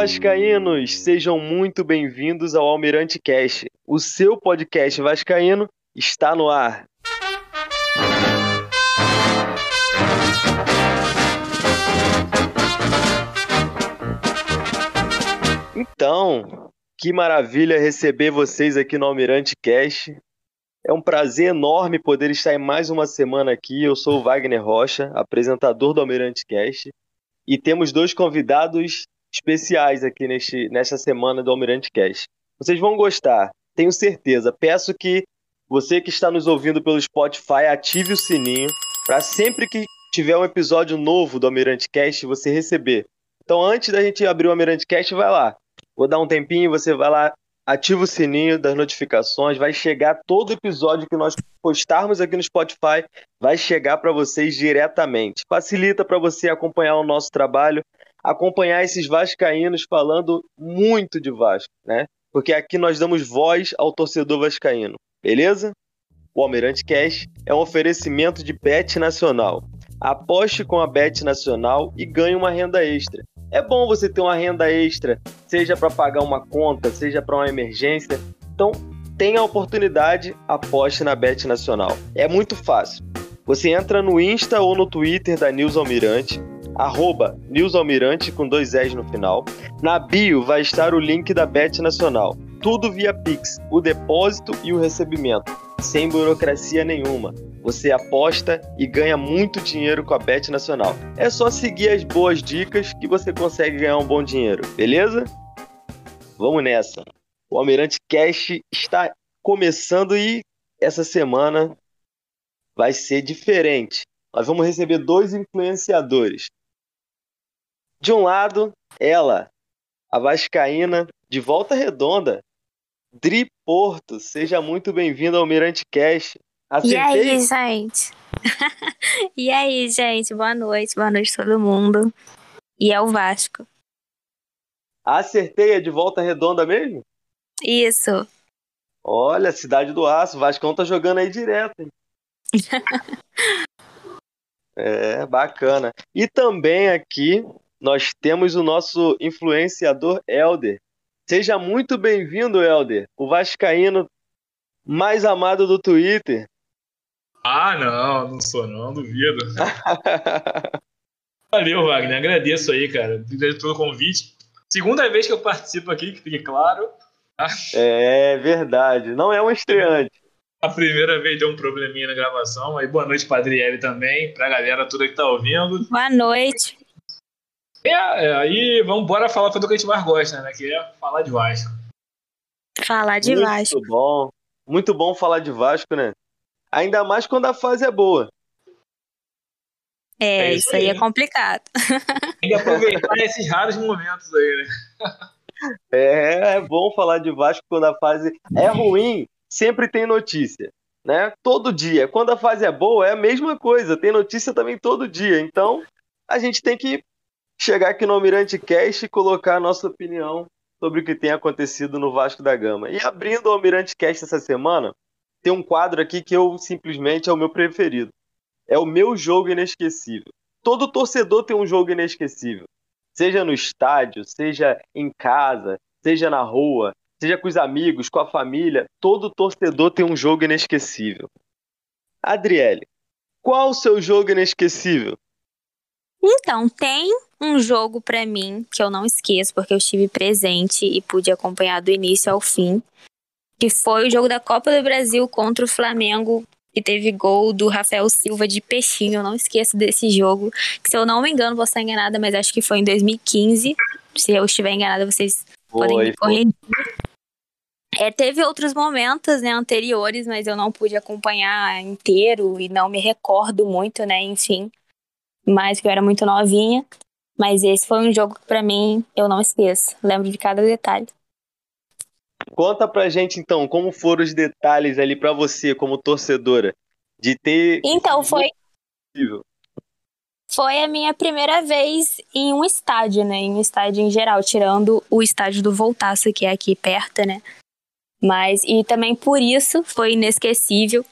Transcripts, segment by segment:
Vascaínos! Sejam muito bem-vindos ao Almirante Cast. O seu podcast vascaíno está no ar. Então, que maravilha receber vocês aqui no Almirante Cast. É um prazer enorme poder estar em mais uma semana aqui. Eu sou o Wagner Rocha, apresentador do Almirante Cast, e temos dois convidados especiais aqui neste, nesta semana do Almirante Cast. Vocês vão gostar, tenho certeza. Peço que você que está nos ouvindo pelo Spotify ative o sininho para sempre que tiver um episódio novo do Almirante Cast você receber. Então, antes da gente abrir o Almirante Cast, vai lá. Vou dar um tempinho, você vai lá, ativa o sininho das notificações, vai chegar todo episódio que nós postarmos aqui no Spotify, vai chegar para vocês diretamente. Facilita para você acompanhar o nosso trabalho acompanhar esses vascaínos falando muito de Vasco, né? Porque aqui nós damos voz ao torcedor vascaíno, beleza? O Almirante Cash é um oferecimento de Bet Nacional. Aposte com a Bet Nacional e ganhe uma renda extra. É bom você ter uma renda extra, seja para pagar uma conta, seja para uma emergência. Então, tenha a oportunidade, aposte na Bet Nacional. É muito fácil. Você entra no Insta ou no Twitter da News Almirante, arroba newsalmirante com dois S no final. Na bio vai estar o link da Bet Nacional. Tudo via Pix, o depósito e o recebimento, sem burocracia nenhuma. Você aposta e ganha muito dinheiro com a Bet Nacional. É só seguir as boas dicas que você consegue ganhar um bom dinheiro, beleza? Vamos nessa. O Almirante Cash está começando e essa semana vai ser diferente. Nós vamos receber dois influenciadores. De um lado, ela, a Vascaína, de volta redonda, Dri Porto. Seja muito bem-vinda ao Mirante Cash. Acertei? E aí, gente? e aí, gente? Boa noite, boa noite todo mundo. E é o Vasco. Acertei, é de volta redonda mesmo? Isso. Olha, cidade do aço, o Vascão tá jogando aí direto. Hein? é, bacana. E também aqui nós temos o nosso influenciador Elder. Seja muito bem-vindo, Elder, o vascaíno mais amado do Twitter. Ah, não, não sou não, duvido. Valeu, Wagner, agradeço aí, cara, pelo convite. Segunda vez que eu participo aqui, que fique claro. É verdade, não é um estreante. A primeira vez deu um probleminha na gravação, aí boa noite pra Adriele também, pra galera toda que tá ouvindo. Boa noite. É, é, aí vamos embora falar do que a gente mais gosta, né? Que é falar de Vasco. Falar de muito Vasco. Muito bom. Muito bom falar de Vasco, né? Ainda mais quando a fase é boa. É, é isso, aí, aí é complicado. Tem que aproveitar esses raros momentos aí, né? É, é bom falar de Vasco quando a fase é ruim, sempre tem notícia, né? Todo dia. Quando a fase é boa, é a mesma coisa, tem notícia também todo dia. Então, a gente tem que chegar aqui no Almirante Cast e colocar a nossa opinião sobre o que tem acontecido no Vasco da Gama. E abrindo o Almirante Cast essa semana, tem um quadro aqui que eu simplesmente é o meu preferido. É o meu jogo inesquecível. Todo torcedor tem um jogo inesquecível. Seja no estádio, seja em casa, seja na rua, seja com os amigos, com a família, todo torcedor tem um jogo inesquecível. Adriele, qual o seu jogo inesquecível? Então, tem um jogo para mim que eu não esqueço, porque eu estive presente e pude acompanhar do início ao fim, que foi o jogo da Copa do Brasil contra o Flamengo, que teve gol do Rafael Silva de peixinho. Eu não esqueço desse jogo, que se eu não me engano, vou estar enganada, mas acho que foi em 2015. Se eu estiver enganada, vocês foi, podem me corrigir. É, teve outros momentos né, anteriores, mas eu não pude acompanhar inteiro e não me recordo muito, né? Enfim mas que eu era muito novinha. Mas esse foi um jogo que para mim eu não esqueço. Lembro de cada detalhe. Conta pra gente então, como foram os detalhes ali para você como torcedora de ter Então foi Foi a minha primeira vez em um estádio, né? Em um estádio em geral, tirando o estádio do Voltaço, que é aqui perto, né? Mas e também por isso foi inesquecível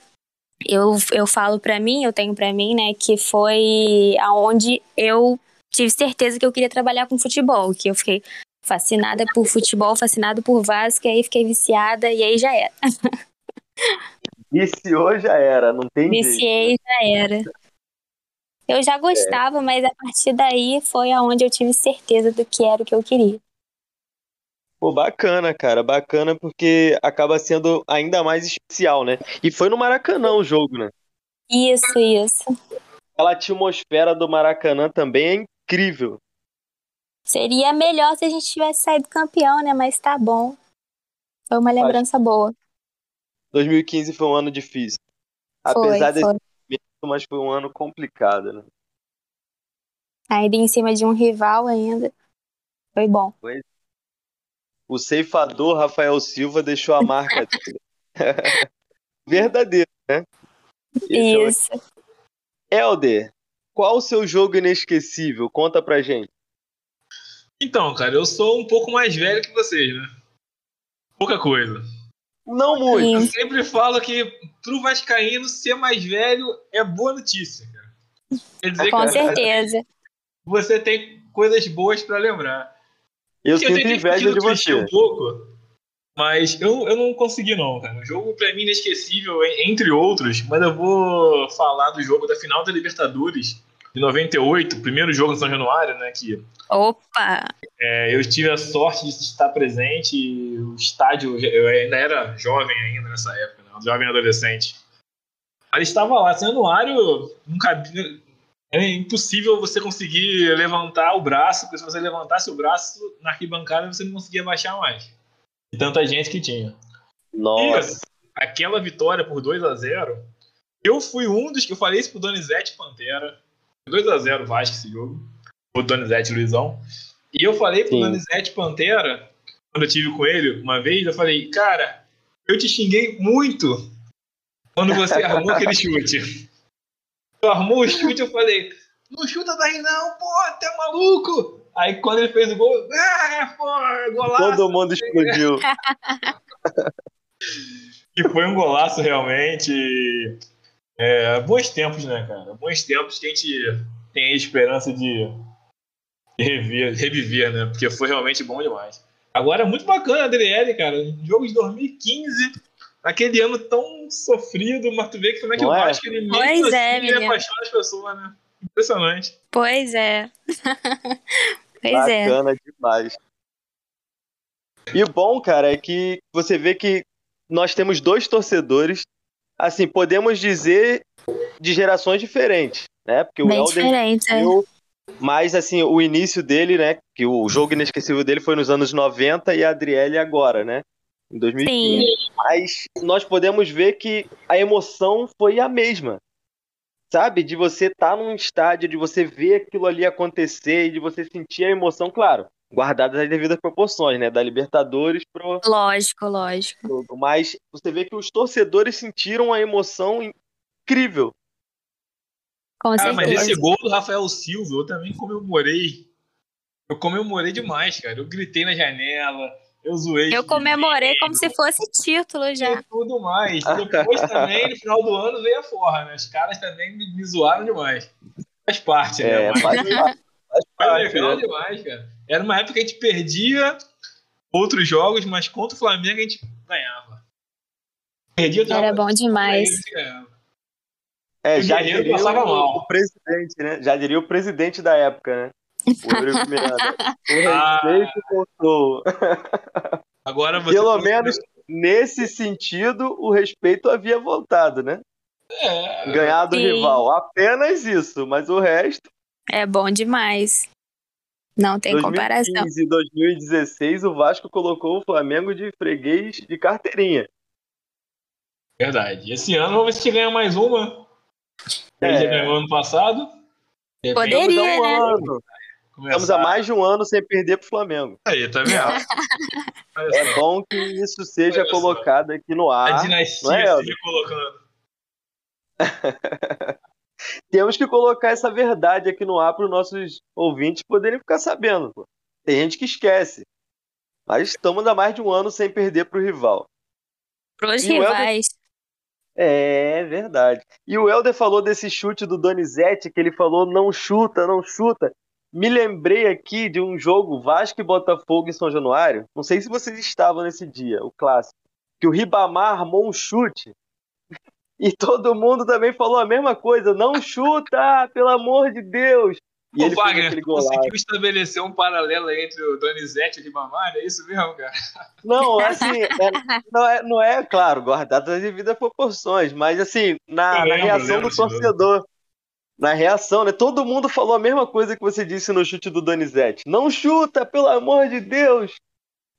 eu, eu falo para mim, eu tenho para mim, né, que foi aonde eu tive certeza que eu queria trabalhar com futebol, que eu fiquei fascinada por futebol, fascinada por Vasco, e aí fiquei viciada e aí já era. Viciou já era, não tem Viciei jeito. já era. Eu já gostava, é. mas a partir daí foi aonde eu tive certeza do que era o que eu queria. Pô, bacana, cara, bacana porque acaba sendo ainda mais especial, né? E foi no Maracanã o jogo, né? Isso, isso. Aquela atmosfera do Maracanã também é incrível. Seria melhor se a gente tivesse saído campeão, né? Mas tá bom. Foi uma lembrança Acho... boa. 2015 foi um ano difícil. Foi, Apesar foi. desse mas foi um ano complicado, né? Ainda em cima de um rival ainda. Foi bom. Foi. O ceifador Rafael Silva deixou a marca dele. Verdadeiro, né? Esse Isso. É o... Helder, qual o seu jogo inesquecível? Conta pra gente. Então, cara, eu sou um pouco mais velho que vocês, né? Pouca coisa. Não muito. Eu sempre falo que pro Vascaíno ser mais velho é boa notícia, cara. Quer dizer Com que certeza. Você tem coisas boas para lembrar. Eu sinto inveja de você. Um pouco, mas eu, eu não consegui não, cara. O jogo pra mim inesquecível, entre outros, mas eu vou falar do jogo da final da Libertadores de 98, primeiro jogo em São Januário, né, que Opa! É, eu tive a sorte de estar presente. O estádio, eu ainda era jovem ainda nessa época, né? jovem adolescente. Mas estava lá, cenário, não cabia, é impossível você conseguir levantar o braço, porque se você levantasse o braço na arquibancada, você não conseguia baixar mais. De tanta gente que tinha. Nossa! E aquela vitória por 2 a 0 eu fui um dos que eu falei isso pro Donizete Pantera. 2 a 0 Vasco esse jogo o Donizete Luizão. E eu falei pro Sim. Donizete Pantera, quando eu tive com ele uma vez, eu falei, cara, eu te xinguei muito quando você armou aquele chute. Tu armou o chute, eu falei, não chuta daí não, pô, até maluco. Aí quando ele fez o gol, ah, pô, golaço. Todo mundo explodiu. e foi um golaço realmente. É, bons tempos, né, cara? Bons tempos que a gente tem a esperança de reviver, reviver, né? Porque foi realmente bom demais. Agora, muito bacana a Adriele, cara. Jogo de 2015, aquele ano tão sofrido, mas tu vê que como é que o Vasco ele pois assim, é, ele apaixona as pessoas, né? Impressionante. Pois é. pois bacana é. Bacana demais. E o bom, cara, é que você vê que nós temos dois torcedores, assim, podemos dizer de gerações diferentes, né? Porque Bem o Helder diferente, é. Mas, assim, o início dele, né? Que o jogo inesquecível dele foi nos anos 90 e a Adriele agora, né? Em 2015. Sim. Mas nós podemos ver que a emoção foi a mesma. Sabe? De você estar tá num estádio, de você ver aquilo ali acontecer e de você sentir a emoção, claro, guardadas as devidas proporções, né? Da Libertadores pro. Lógico, lógico. Mas você vê que os torcedores sentiram a emoção incrível com cara, certeza. mas esse gol do Rafael Silva, eu também comemorei. Eu comemorei demais, cara. Eu gritei na janela, eu zoei. Eu comemorei como se fosse título já. E tudo mais. Depois também, no final do ano, veio a forra, né? Os caras também me, me zoaram demais. Faz parte, né? é, né? Mas, faz parte. Foi legal né? demais, cara. Era uma época que a gente perdia outros jogos, mas contra o Flamengo a gente ganhava. Perdia Era bom demais. É, já diria o, o, presidente, né? Já diria o presidente da época, né? O Eurico Miranda. O ah. respeito voltou. Agora você Pelo menos nesse sentido, o respeito havia voltado, né? É. Ganhar do Sim. rival. Apenas isso, mas o resto. É bom demais. Não tem 2015 comparação. Em 2015 e 2016, o Vasco colocou o Flamengo de freguês de carteirinha. Verdade. Esse ano, vamos ver se ganha mais uma. Ele é. já ganhou ano passado. Poderia, um né? Ano. Estamos há mais de um ano sem perder para o Flamengo. Aí, tá vendo? é bom que isso seja colocado aqui no ar. A dinastia é, se colocando. Temos que colocar essa verdade aqui no ar para os nossos ouvintes poderem ficar sabendo. Pô. Tem gente que esquece. Mas estamos há mais de um ano sem perder para o rival. Para os rivais. É, verdade. E o Helder falou desse chute do Donizete, que ele falou não chuta, não chuta. Me lembrei aqui de um jogo Vasco e Botafogo em São Januário. Não sei se vocês estavam nesse dia, o clássico. Que o Ribamar armou um chute e todo mundo também falou a mesma coisa. Não chuta, pelo amor de Deus. E o Wagner conseguiu estabelecer um paralelo entre o Donizete e o Ribamar, é isso mesmo, cara? Não, assim, é, não, é, não é, claro, guardado as devidas proporções, mas assim, na, lembro, na reação do torcedor, na reação, né? Todo mundo falou a mesma coisa que você disse no chute do Donizete. Não chuta, pelo amor de Deus!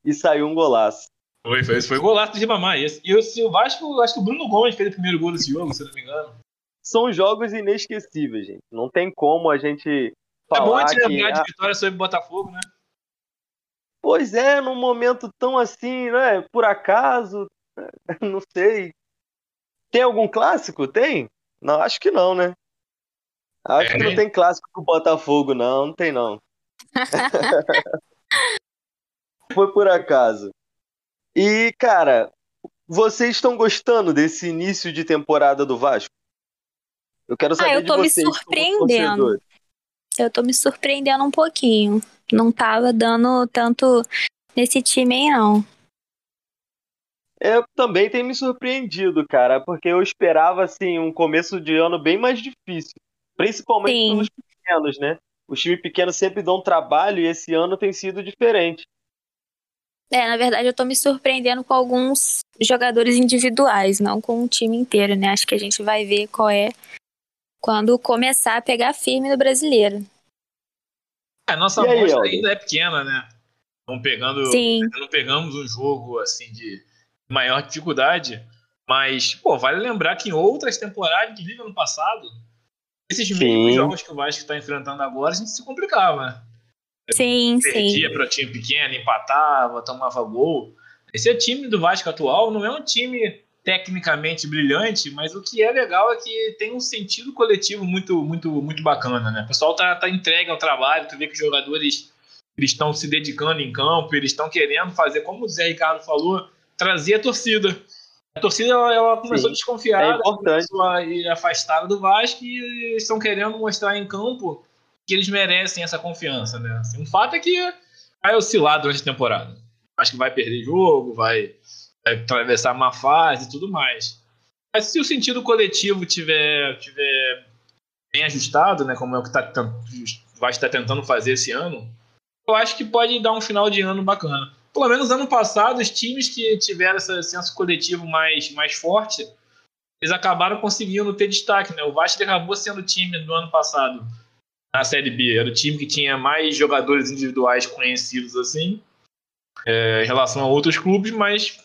E saiu um golaço. Foi, foi, foi golaço de Ribamar. E, e o Vasco, acho que o Bruno Gomes fez o primeiro gol desse jogo, se não me engano. São jogos inesquecíveis, gente. Não tem como a gente falar. É bom a gente lembrar de vitória sobre Botafogo, né? Pois é, num momento tão assim, né? Por acaso, não sei. Tem algum clássico? Tem? Não, acho que não, né? Acho é, que não tem clássico com o Botafogo, não. Não tem, não. Foi por acaso. E, cara, vocês estão gostando desse início de temporada do Vasco? Eu quero saber ah, eu tô de vocês, me surpreendendo. Eu tô me surpreendendo um pouquinho. Não tava dando tanto nesse time aí, não. Eu também tenho me surpreendido, cara, porque eu esperava, assim, um começo de ano bem mais difícil. Principalmente Sim. pelos pequenos, né? Os times pequenos sempre dão trabalho e esse ano tem sido diferente. É, na verdade eu tô me surpreendendo com alguns jogadores individuais, não com o time inteiro, né? Acho que a gente vai ver qual é quando começar a pegar firme no brasileiro. É, a nossa aí, amostra ainda é pequena, né? Não pegando, Sim. não pegamos um jogo assim de maior dificuldade, mas pô, vale lembrar que em outras temporadas, inclusive ano passado, esses mesmos jogos que o Vasco está enfrentando agora, a gente se complicava. Sim, Perdia sim. para time pequeno, empatava, tomava gol. Esse é time do Vasco atual, não é um time tecnicamente brilhante, mas o que é legal é que tem um sentido coletivo muito muito muito bacana, né? O pessoal tá, tá entregue ao trabalho, tu vê que os jogadores eles estão se dedicando em campo, eles estão querendo fazer, como o Zé Ricardo falou, trazer a torcida. A torcida ela, começou Sim, a desconfiar, é começou a ir afastada do Vasco e estão querendo mostrar em campo que eles merecem essa confiança, né? Assim, um fato é que vai oscilar durante a temporada. Acho que vai perder jogo, vai, vai atravessar uma fase e tudo mais. Mas se o sentido coletivo tiver, tiver bem ajustado, né, como é o que tá, vai estar tentando fazer esse ano, eu acho que pode dar um final de ano bacana pelo menos ano passado, os times que tiveram esse senso coletivo mais, mais forte, eles acabaram conseguindo ter destaque, né? O Vasco acabou sendo o time do ano passado na Série B. Era o time que tinha mais jogadores individuais conhecidos assim, é, em relação a outros clubes, mas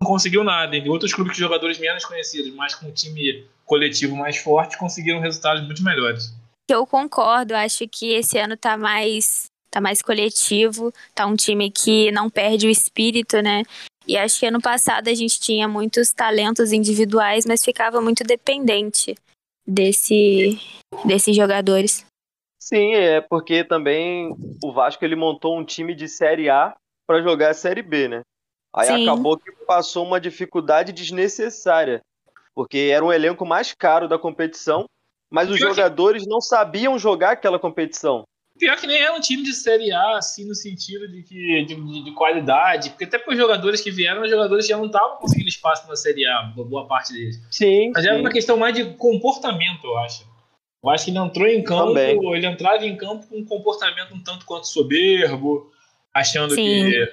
não conseguiu nada. E outros clubes de jogadores menos conhecidos, mas com um time coletivo mais forte, conseguiram resultados muito melhores. Eu concordo, acho que esse ano está mais tá mais coletivo, tá um time que não perde o espírito, né? E acho que ano passado a gente tinha muitos talentos individuais, mas ficava muito dependente desse, desses jogadores. Sim, é porque também o Vasco ele montou um time de Série A para jogar a Série B, né? Aí Sim. acabou que passou uma dificuldade desnecessária, porque era um elenco mais caro da competição, mas os jogadores não sabiam jogar aquela competição. Pior que nem é um time de Série A, assim, no sentido de, que, de, de qualidade, porque até para os jogadores que vieram, os jogadores já não estavam conseguindo espaço na Série A, boa parte deles. Sim. Mas era uma questão mais de comportamento, eu acho. Eu acho que ele entrou em campo, Também. ele entrava em campo com um comportamento um tanto quanto soberbo, achando Sim. que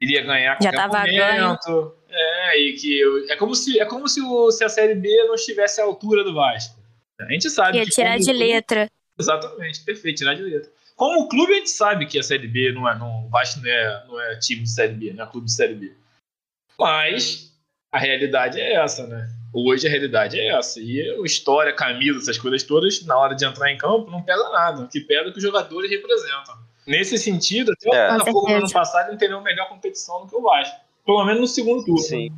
iria ganhar já tava momento. É, e que é como se é como se, o, se a Série B não estivesse à altura do Vasco. A gente sabe Ia tirar de letra. Exatamente, perfeito, tirar de letra. Como clube, a gente sabe que a Série B não é. Não, o Vasco não é, não é time de Série B, não é clube de Série B. Mas a realidade é essa, né? Hoje a realidade é essa. E a história, camisa, essas coisas todas, na hora de entrar em campo, não pesa nada. O que pesa é o que os jogadores representam. Nesse sentido, até é, o Botafogo no ano passado entendeu melhor competição do que o Vasco. Pelo menos no segundo turno. Sim.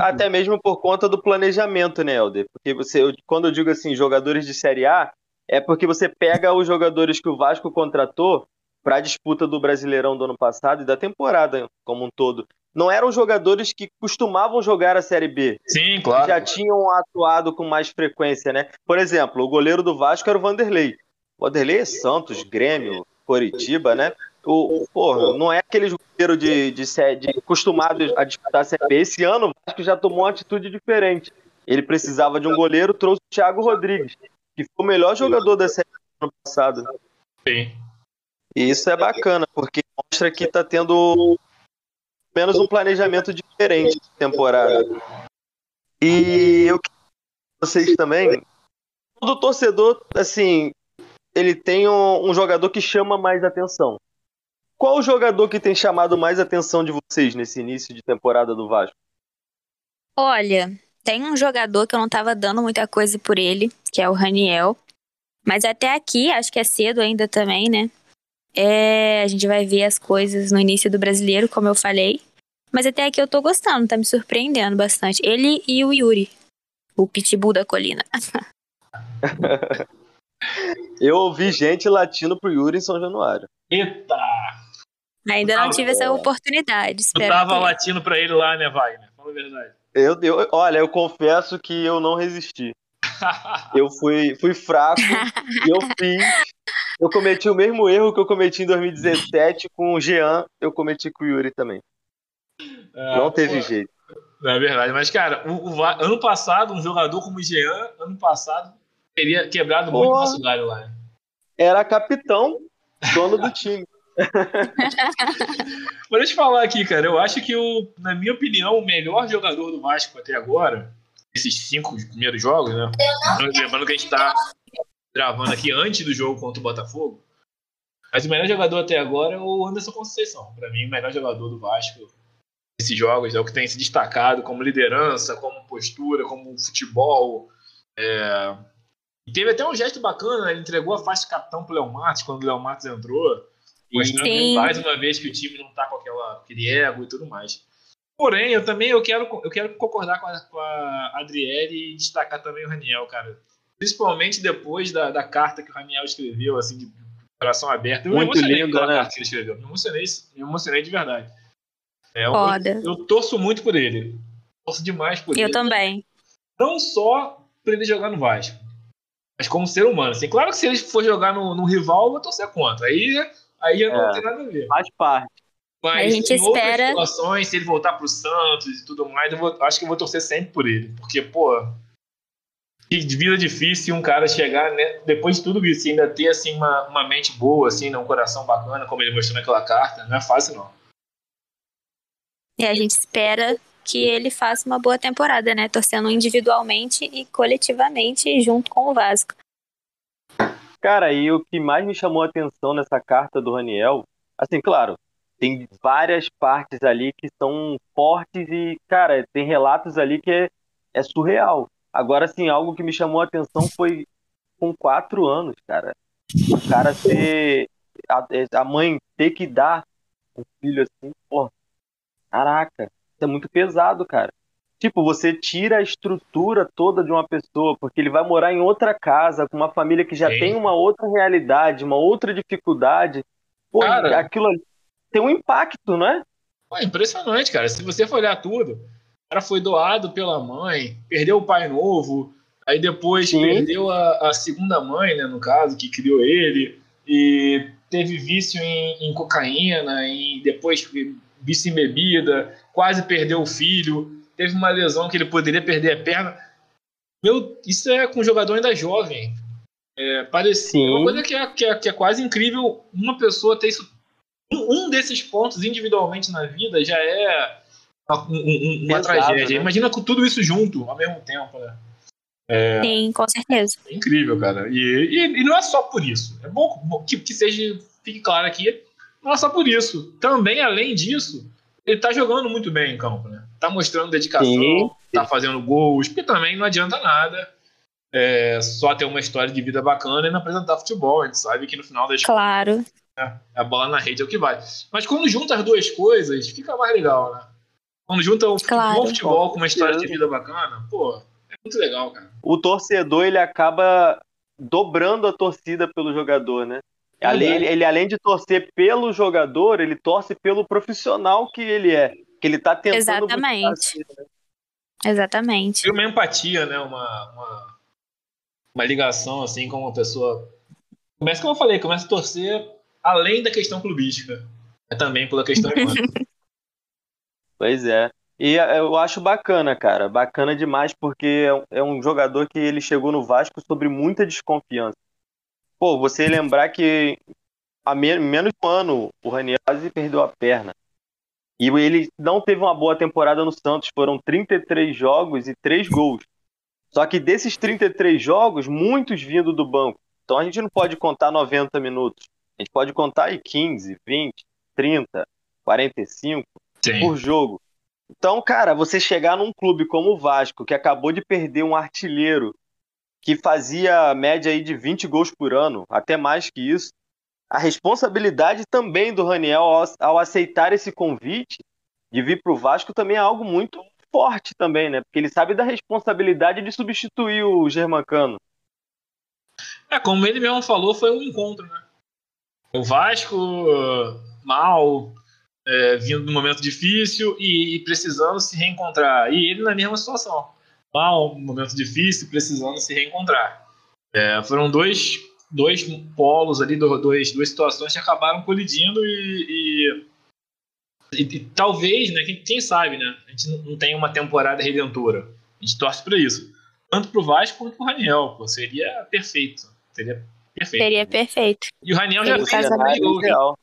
Até turno. mesmo por conta do planejamento, né, Helder? Porque você, quando eu digo assim, jogadores de Série A, é porque você pega os jogadores que o Vasco contratou para a disputa do Brasileirão do ano passado e da temporada como um todo. Não eram jogadores que costumavam jogar a Série B. Sim, claro. Já tinham atuado com mais frequência, né? Por exemplo, o goleiro do Vasco era o Vanderlei. Vanderlei é Santos, Grêmio, Coritiba, né? O, pô, não é aquele jogador de, de, de acostumado a disputar a Série B. Esse ano o Vasco já tomou uma atitude diferente. Ele precisava de um goleiro, trouxe o Thiago Rodrigues, que foi o melhor jogador da Série no ano passado. Sim. E isso é bacana, porque mostra que está tendo menos um planejamento diferente de temporada. E eu quero vocês também. Todo torcedor, assim, ele tem um, um, jogador que chama mais atenção. Qual o jogador que tem chamado mais atenção de vocês nesse início de temporada do Vasco? Olha, tem um jogador que eu não tava dando muita coisa por ele, que é o Raniel. Mas até aqui, acho que é cedo ainda também, né? É, a gente vai ver as coisas no início do brasileiro, como eu falei. Mas até aqui eu tô gostando, tá me surpreendendo bastante. Ele e o Yuri, o pitbull da colina. eu ouvi gente latindo pro Yuri em São Januário. Eita! Ainda não tive essa oportunidade. Tu tava ter. latindo pra ele lá, né, Wagner? Fala a verdade. Eu, eu, olha, eu confesso que eu não resisti. eu fui, fui fraco e eu fiz. Eu cometi o mesmo erro que eu cometi em 2017 com o Jean, eu cometi com o Yuri também. É, não teve pô, jeito. Não é verdade, mas cara, o, o, ano passado, um jogador como o Jean, ano passado, teria quebrado pô, muito o nosso galho lá. Era capitão, dono do time. Vou te falar aqui, cara. Eu acho que, o, na minha opinião, o melhor jogador do Vasco até agora, esses cinco primeiros jogos, né? Lembrando que a gente tá gravando aqui antes do jogo contra o Botafogo. Mas o melhor jogador até agora é o Anderson Conceição. Para mim, o melhor jogador do Vasco nesses jogos é o que tem se destacado como liderança, como postura, como futebol. É... E teve até um gesto bacana, ele entregou a faixa de capitão pro Léo Matos quando o Léo Matos entrou. Mostrando Sim. mais uma vez que o time não tá com aquela, aquele ego e tudo mais. Porém, eu também eu quero, eu quero concordar com a, com a Adriele e destacar também o Raniel, cara. Principalmente depois da, da carta que o Raniel escreveu, assim, de coração aberto. Eu Muito me lindo, né? carta que ele escreveu. Me emocionei, me emocionei de verdade. É, Foda. Eu, eu, torço muito por ele. Torço demais por eu ele. Eu também. Não só por ele jogar no Vasco, mas como ser humano. Assim, claro que se ele for jogar no, no rival, eu vou torcer contra. Aí Aí já não é, tem nada a ver. Faz parte. Mas a gente em espera... outras situações, se ele voltar pro Santos e tudo mais, eu vou, acho que eu vou torcer sempre por ele. Porque, pô, que vida difícil um cara chegar, né, depois de tudo isso, ainda ter assim, uma, uma mente boa, assim, né, um coração bacana, como ele mostrou naquela carta, não é fácil não. E a gente espera que ele faça uma boa temporada, né? Torcendo individualmente e coletivamente junto com o Vasco. Cara, e o que mais me chamou a atenção nessa carta do Raniel, assim, claro, tem várias partes ali que são fortes e, cara, tem relatos ali que é, é surreal. Agora, assim, algo que me chamou a atenção foi com quatro anos, cara. O cara ter. A, a mãe ter que dar um filho assim, pô. Caraca, isso é muito pesado, cara. Tipo, você tira a estrutura toda de uma pessoa, porque ele vai morar em outra casa, com uma família que já Sim. tem uma outra realidade, uma outra dificuldade. Pô, cara, aquilo ali tem um impacto, não é? É impressionante, cara. Se você for olhar tudo, o cara foi doado pela mãe, perdeu o pai novo, aí depois Sim. perdeu a, a, segunda mãe, né, no caso, que criou ele, e teve vício em, em cocaína, e depois vício em bebida, quase perdeu o filho teve uma lesão que ele poderia perder a perna. Meu, isso é com um jogador ainda jovem. É, parece é uma coisa que é, que, é, que é quase incrível uma pessoa ter isso. Um, um desses pontos individualmente na vida já é uma, um, uma tragédia. Né? Imagina com tudo isso junto ao mesmo tempo, né? É, Sim, com certeza. É incrível, cara. E, e, e, não é só por isso. É bom que, que seja, fique claro aqui, não é só por isso. Também, além disso, ele tá jogando muito bem em campo, né? Tá mostrando dedicação, Sim. tá fazendo gols, porque também não adianta nada é, só ter uma história de vida bacana e não apresentar futebol. A gente sabe que no final das Claro. Né, a bola na rede é o que vai. Mas quando junta as duas coisas, fica mais legal, né? Quando junta o claro. futebol com uma história de vida bacana, pô, é muito legal, cara. O torcedor, ele acaba dobrando a torcida pelo jogador, né? Ele, ele, além de torcer pelo jogador, ele torce pelo profissional que ele é. Que ele tá tentando. Exatamente. Buscar, né? Exatamente. Tem uma empatia, né? Uma, uma, uma, ligação, assim, com uma pessoa começa como eu falei, começa a torcer além da questão clubística. É também pela questão Pois é. E é, eu acho bacana, cara. Bacana demais, porque é um jogador que ele chegou no Vasco sobre muita desconfiança. Pô, você lembrar que há menos de um ano o Raniel quase perdeu a perna. E ele não teve uma boa temporada no Santos. Foram 33 jogos e 3 gols. Só que desses 33 jogos, muitos vindo do banco. Então a gente não pode contar 90 minutos. A gente pode contar aí 15, 20, 30, 45 Sim. por jogo. Então, cara, você chegar num clube como o Vasco, que acabou de perder um artilheiro que fazia média aí de 20 gols por ano, até mais que isso, a responsabilidade também do Raniel ao, ao aceitar esse convite de vir para o Vasco também é algo muito forte também, né? Porque ele sabe da responsabilidade de substituir o Germancano. É, como ele mesmo falou, foi um encontro, né? O Vasco mal, é, vindo num momento difícil e, e, precisando se reencontrar. E ele na mesma situação. Mal, momento difícil, precisando se reencontrar. É, foram dois, dois polos ali, dois, duas situações que acabaram colidindo e, e, e, e talvez, né, quem, quem, sabe, né, a gente não tem uma temporada redentora. A gente torce para isso. Tanto para o Vasco quanto para o Raniel. Pô, seria perfeito. Seria perfeito. Seria perfeito. E o Raniel já fez três gols.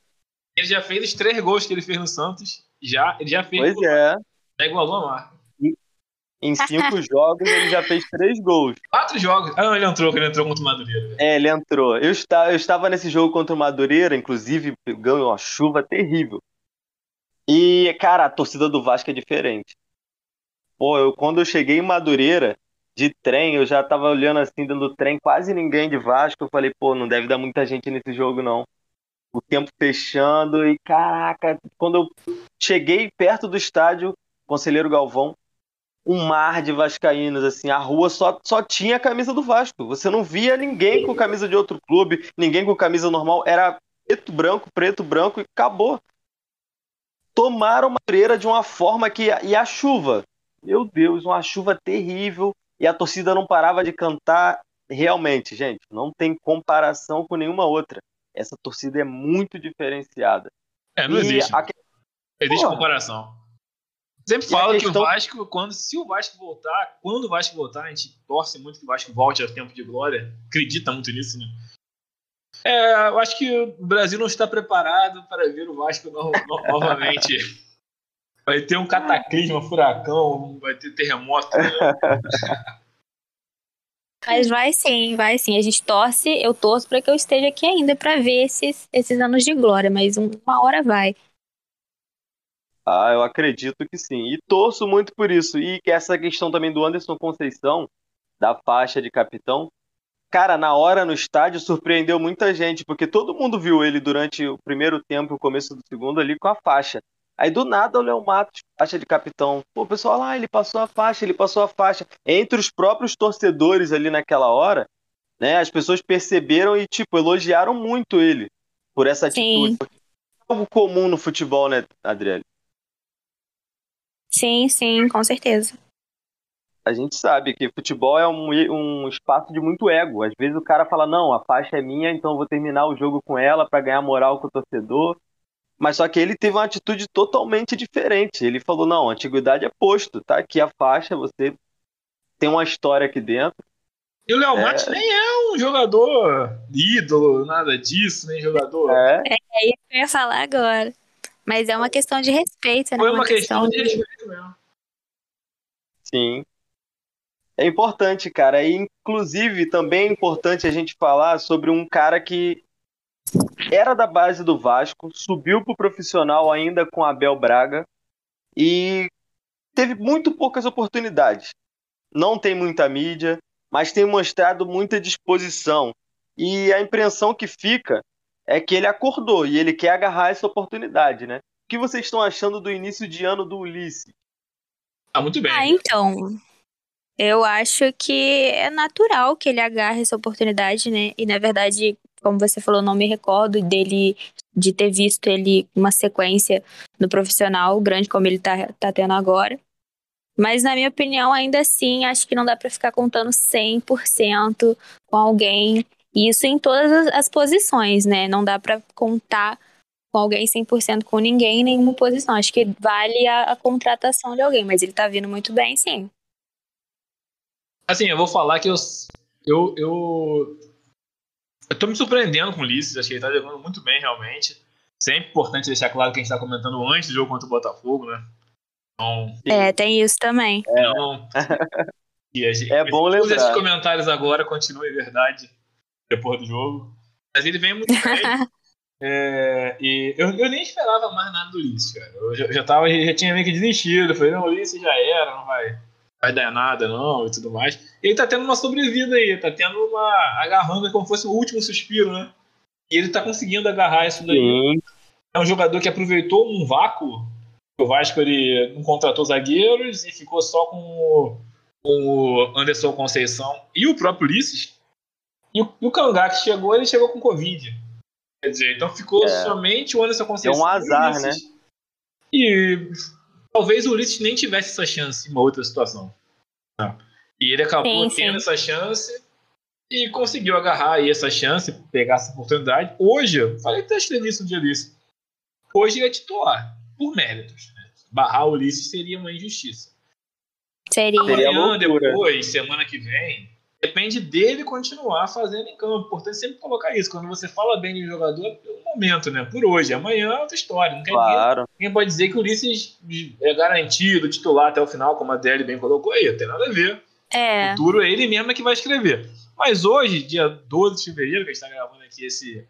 Ele já fez os três gols que ele fez no Santos. Já, ele já fez. Pois é. Já igualou a marca. Em cinco jogos ele já fez três gols. Quatro jogos. Ah, ele entrou, ele entrou contra o Madureira. É, ele entrou. Eu, está, eu estava nesse jogo contra o Madureira, inclusive ganhou uma chuva terrível. E, cara, a torcida do Vasco é diferente. Pô, eu, quando eu cheguei em Madureira, de trem, eu já tava olhando assim, dentro do trem, quase ninguém de Vasco. Eu falei, pô, não deve dar muita gente nesse jogo, não. O tempo fechando e, caraca, quando eu cheguei perto do estádio, Conselheiro Galvão, um mar de vascaínos, assim, a rua só, só tinha a camisa do Vasco. Você não via ninguém com camisa de outro clube, ninguém com camisa normal, era preto, branco, preto, branco e acabou. Tomaram Madureira de uma forma que. E a chuva? Meu Deus, uma chuva terrível e a torcida não parava de cantar. Realmente, gente, não tem comparação com nenhuma outra. Essa torcida é muito diferenciada. É, não e existe. A... Existe Porra. comparação. Sempre falo questão... que o Vasco, quando, se o Vasco voltar, quando o Vasco voltar, a gente torce muito que o Vasco volte ao tempo de glória. Acredita muito nisso, né? É, eu acho que o Brasil não está preparado para ver o Vasco no, no, novamente. Vai ter um cataclisma, furacão, vai ter terremoto. Né? Mas vai sim, vai sim. A gente torce, eu torço para que eu esteja aqui ainda para ver esses, esses anos de glória, mas uma hora vai. Ah, eu acredito que sim. E torço muito por isso. E que essa questão também do Anderson Conceição, da faixa de capitão, cara, na hora no estádio surpreendeu muita gente, porque todo mundo viu ele durante o primeiro tempo e o começo do segundo ali com a faixa. Aí do nada o Léo Matos, faixa de capitão. Pô, o pessoal lá, ah, ele passou a faixa, ele passou a faixa. Entre os próprios torcedores ali naquela hora, né, as pessoas perceberam e, tipo, elogiaram muito ele por essa atitude. Sim. É algo comum no futebol, né, Adriele? Sim, sim, com certeza. A gente sabe que futebol é um, um espaço de muito ego. Às vezes o cara fala, não, a faixa é minha, então eu vou terminar o jogo com ela para ganhar moral com o torcedor. Mas só que ele teve uma atitude totalmente diferente. Ele falou: não, a antiguidade é posto, tá aqui a faixa, você tem uma história aqui dentro. E o Léo é... Matos nem é um jogador ídolo, nada disso, nem jogador. É, é isso que eu ia falar agora. Mas é uma questão de respeito, né? Foi uma, uma questão, questão, de respeito mesmo. Sim. É importante, cara. E, inclusive, também é importante a gente falar sobre um cara que era da base do Vasco, subiu pro profissional ainda com Abel Braga e teve muito poucas oportunidades. Não tem muita mídia, mas tem mostrado muita disposição. E a impressão que fica é que ele acordou e ele quer agarrar essa oportunidade, né? O que vocês estão achando do início de ano do Ulisses? Ah, muito bem. Ah, então. Eu acho que é natural que ele agarre essa oportunidade, né? E na verdade, como você falou, não me recordo dele de ter visto ele uma sequência no profissional grande como ele tá, tá tendo agora. Mas na minha opinião, ainda assim, acho que não dá para ficar contando 100% com alguém Isso em todas as, as posições, né? Não dá para contar com alguém 100% com ninguém em nenhuma posição. Acho que vale a, a, contratação de alguém, mas ele tá vindo muito bem, sim. Assim, eu vou falar que eu. Eu, eu, eu tô me surpreendendo com o Ulisses, acho que ele tá jogando muito bem, realmente. Sempre importante deixar claro que a gente tá comentando antes do jogo contra o Botafogo, né? Então, é, tem isso também. É, então, gente, é bom lembrar. esses comentários agora, continue verdade depois do jogo. Mas ele vem muito bem. É, e eu, eu, nem esperava mais nada do Ulisses, cara. Eu já, já, tava, já tinha meio que desistido. Eu falei, não, o Ulisses já era, não vai, vai dar nada, não, e tudo mais. E ele tá tendo uma sobrevida aí, tá tendo uma. agarrando como fosse o último suspiro, né? E ele tá conseguindo agarrar isso daí. Sim. É um jogador que aproveitou um vácuo. O Vasco ele não contratou zagueiros e ficou só com o, com o Anderson Conceição e o próprio Ulisses. E o, e o Kangá que chegou, ele chegou com Covid. Quer dizer, então ficou é. somente o Anderson Conceição. É um azar, né? E talvez o Ulisses nem tivesse essa chance em uma outra situação. Tá? E ele acabou sim, tendo sim. essa chance e conseguiu agarrar aí essa chance, pegar essa oportunidade. Hoje, eu falei até nisso um dia disso. Hoje ele é titular, por méritos. Né? Barrar o Ulisses seria uma injustiça. Seria. Amanhã, depois, semana que vem, Depende dele continuar fazendo em campo. Importante sempre colocar isso. Quando você fala bem de um jogador, é pelo momento, né? Por hoje. Amanhã é outra história. Não claro. ninguém, pode dizer que o Ulisses é garantido titular até o final, como a Deli bem colocou aí. Não tem nada a ver. É. O futuro é ele mesmo que vai escrever. Mas hoje, dia 12 de fevereiro, que a gente está gravando aqui esse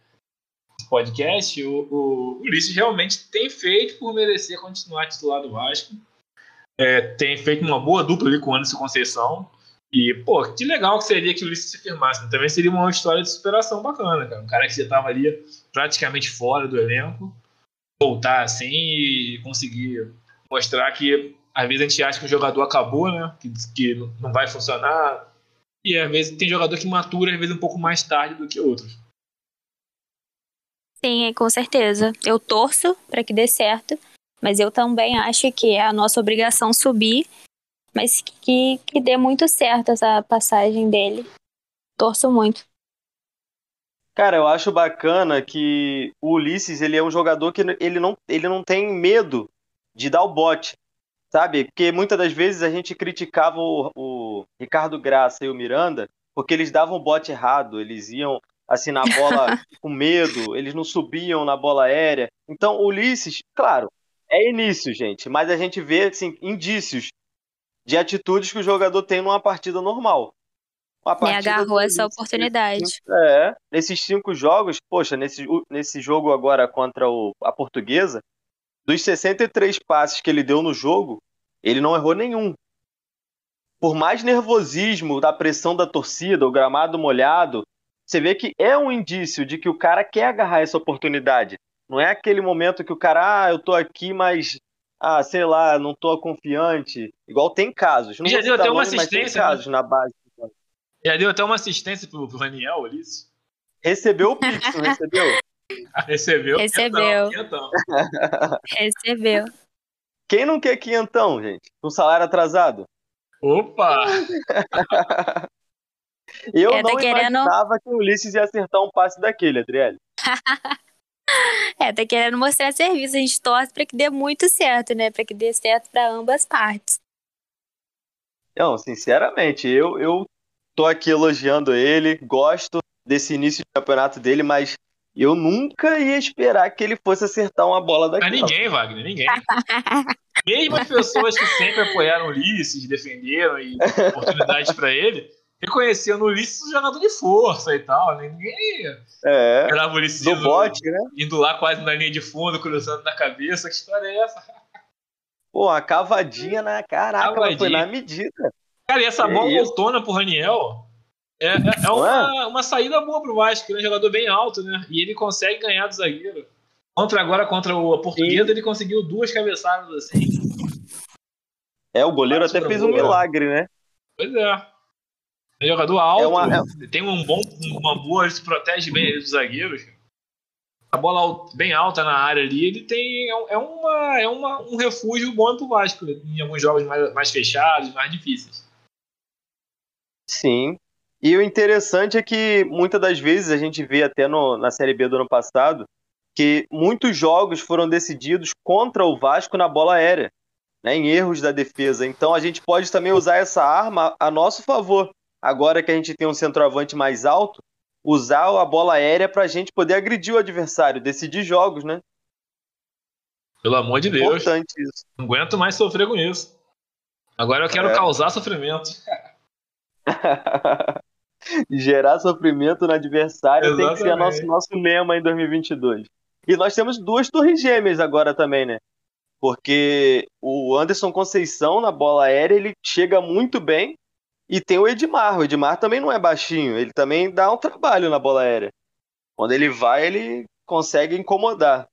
podcast, o, o Ulisses realmente tem feito por merecer continuar titular do Vasco. É, tem feito uma boa dupla ali com o Anderson Conceição. E, pô, que legal que seria que o Ulisses se firmasse. Né? Também seria uma história de superação bacana, cara. Um cara que já estava ali praticamente fora do elenco, voltar assim e conseguir mostrar que às vezes a gente acha que o jogador acabou, né? Que, que não vai funcionar. E às vezes tem jogador que matura, às vezes, um pouco mais tarde do que outros. Sim, com certeza. Eu torço para que dê certo, mas eu também acho que é a nossa obrigação subir mas que, que dê muito certo essa passagem dele. Torço muito. Cara, eu acho bacana que o Ulisses, ele é um jogador que ele não, ele não tem medo de dar o bote, sabe? Porque muitas das vezes a gente criticava o, o Ricardo Graça e o Miranda porque eles davam o bote errado, eles iam assim na bola com medo, eles não subiam na bola aérea. Então, o Ulisses, claro, é início, gente, mas a gente vê assim indícios de atitudes que o jogador tem numa partida normal. Uma partida e agarrou essa oportunidade. É, nesses cinco jogos, poxa, nesse, nesse jogo agora contra o, a Portuguesa, dos 63 passes que ele deu no jogo, ele não errou nenhum. Por mais nervosismo da pressão da torcida, o gramado molhado, você vê que é um indício de que o cara quer agarrar essa oportunidade. Não é aquele momento que o cara, ah, eu tô aqui, mas ah, sei lá, não tô confiante. Igual tem casos. Não já deu até uma assistência. Né? casos na base. Já deu até uma assistência pro, pro Raniel, Ulisses? Recebeu o Pix, não recebeu? recebeu. Recebeu. Quinhentão, recebeu. Quem não quer quinhentão, gente? Com salário atrasado? Opa! Eu é, não querendo... imaginava que o Ulisses ia acertar um passe daquele, Adriele. É, tá querendo mostrar serviço. A gente torce para que dê muito certo, né? Para que dê certo para ambas partes. Não, sinceramente, eu, eu tô aqui elogiando ele, gosto desse início de campeonato dele, mas eu nunca ia esperar que ele fosse acertar uma bola daquela. Mas ninguém, Wagner, ninguém. Mesmo as pessoas que sempre apoiaram o Ulisses, defenderam e oportunidades para ele, reconheciam no Ulisses jogador de força e tal. Né? Ninguém é, esperava o Ulisses do indo, bote, né? indo lá quase na linha de fundo, cruzando na cabeça. Que história é essa? Pô, a cavadinha na caraca, cavadinha. foi na medida. Cara, e essa bola voltona pro Raniel é, é, é uma, uma saída boa pro Vasco, ele é um jogador bem alto, né? E ele consegue ganhar do zagueiro. Contra agora, contra o Portuguesa, ele conseguiu duas cabeçadas assim. É, o goleiro até fez um milagre, né? Pois é. É jogador alto, é uma, é... tem um bom, uma boa, ele se protege bem dos zagueiros. A bola bem alta na área ali, ele tem. É, é, uma, é uma, um refúgio bom pro Vasco, em alguns jogos mais, mais fechados, mais difíceis. Sim. E o interessante é que muitas das vezes a gente vê até no, na Série B do ano passado que muitos jogos foram decididos contra o Vasco na bola aérea, né, em erros da defesa. Então a gente pode também usar essa arma a nosso favor. Agora que a gente tem um centroavante mais alto, usar a bola aérea para a gente poder agredir o adversário, decidir jogos, né? Pelo amor de Deus. Importante isso. Não aguento mais sofrer com isso. Agora eu quero é. causar sofrimento. Gerar sofrimento no adversário Exatamente. tem que ser nosso, nosso lema em 2022. E nós temos duas torres gêmeas agora também, né? Porque o Anderson Conceição na bola aérea ele chega muito bem e tem o Edmar. O Edmar também não é baixinho, ele também dá um trabalho na bola aérea. Quando ele vai, ele consegue incomodar.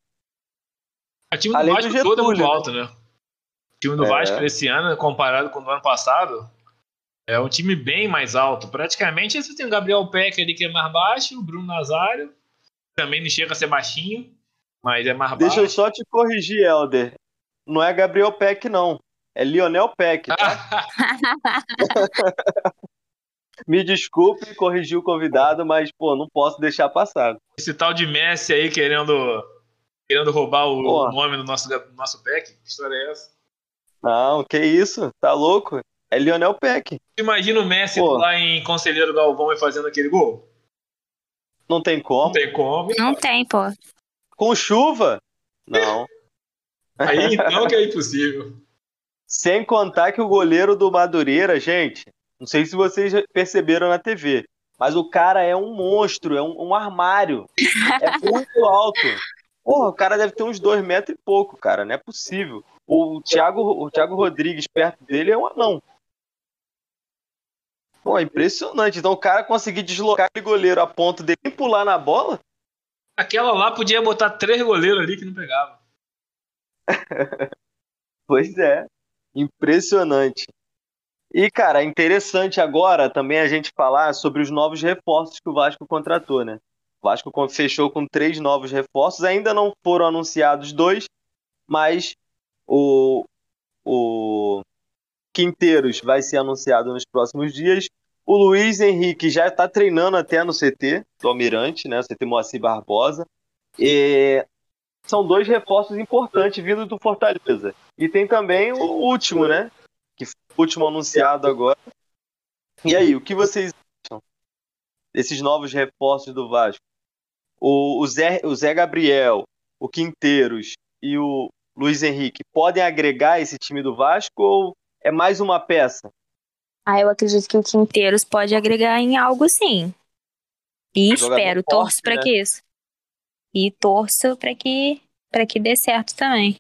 O time do Além Vasco do Getúlio, todo é muito alto, né? O time do é. Vasco esse ano, comparado com o ano passado, é um time bem mais alto. Praticamente você tem o Gabriel Peck ali que é mais baixo, o Bruno Nazário, também não chega a ser baixinho, mas é mais Deixa baixo. Deixa eu só te corrigir, Helder. Não é Gabriel Peck, não. É Lionel Peck, tá? Me desculpe corrigir o convidado, mas, pô, não posso deixar passar. Esse tal de Messi aí querendo, querendo roubar o pô. nome do nosso, do nosso Peck? Que história é essa? Não, que isso? Tá louco? É Lionel Peck. Imagina o Messi pô. lá em Conselheiro Galvão e fazendo aquele gol? Não tem como. Não tem como. Não tem, pô. Com chuva? Não. Aí então que é impossível. Sem contar que o goleiro do Madureira, gente, não sei se vocês perceberam na TV, mas o cara é um monstro, é um, um armário. É muito alto. Porra, o cara deve ter uns dois metros e pouco, cara. Não é possível. O Thiago, o Thiago Rodrigues perto dele é um anão. Pô, é impressionante. Então o cara conseguir deslocar aquele goleiro a ponto de pular na bola? Aquela lá podia botar três goleiros ali que não pegava. pois é. Impressionante. E, cara, interessante agora também a gente falar sobre os novos reforços que o Vasco contratou, né? O Vasco fechou com três novos reforços, ainda não foram anunciados dois, mas o, o Quinteiros vai ser anunciado nos próximos dias. O Luiz Henrique já está treinando até no CT do Almirante, né? CT Moacir Barbosa. E são dois reforços importantes vindo do Fortaleza. E tem também o último, né? Que foi o último anunciado agora. E aí, o que vocês acham desses novos reforços do Vasco? O, o, Zé, o Zé Gabriel, o Quinteiros e o Luiz Henrique podem agregar esse time do Vasco ou é mais uma peça? Ah, eu acredito que o Quinteiros pode agregar em algo sim. E espero, torço para né? que isso. E torço para que para que dê certo também.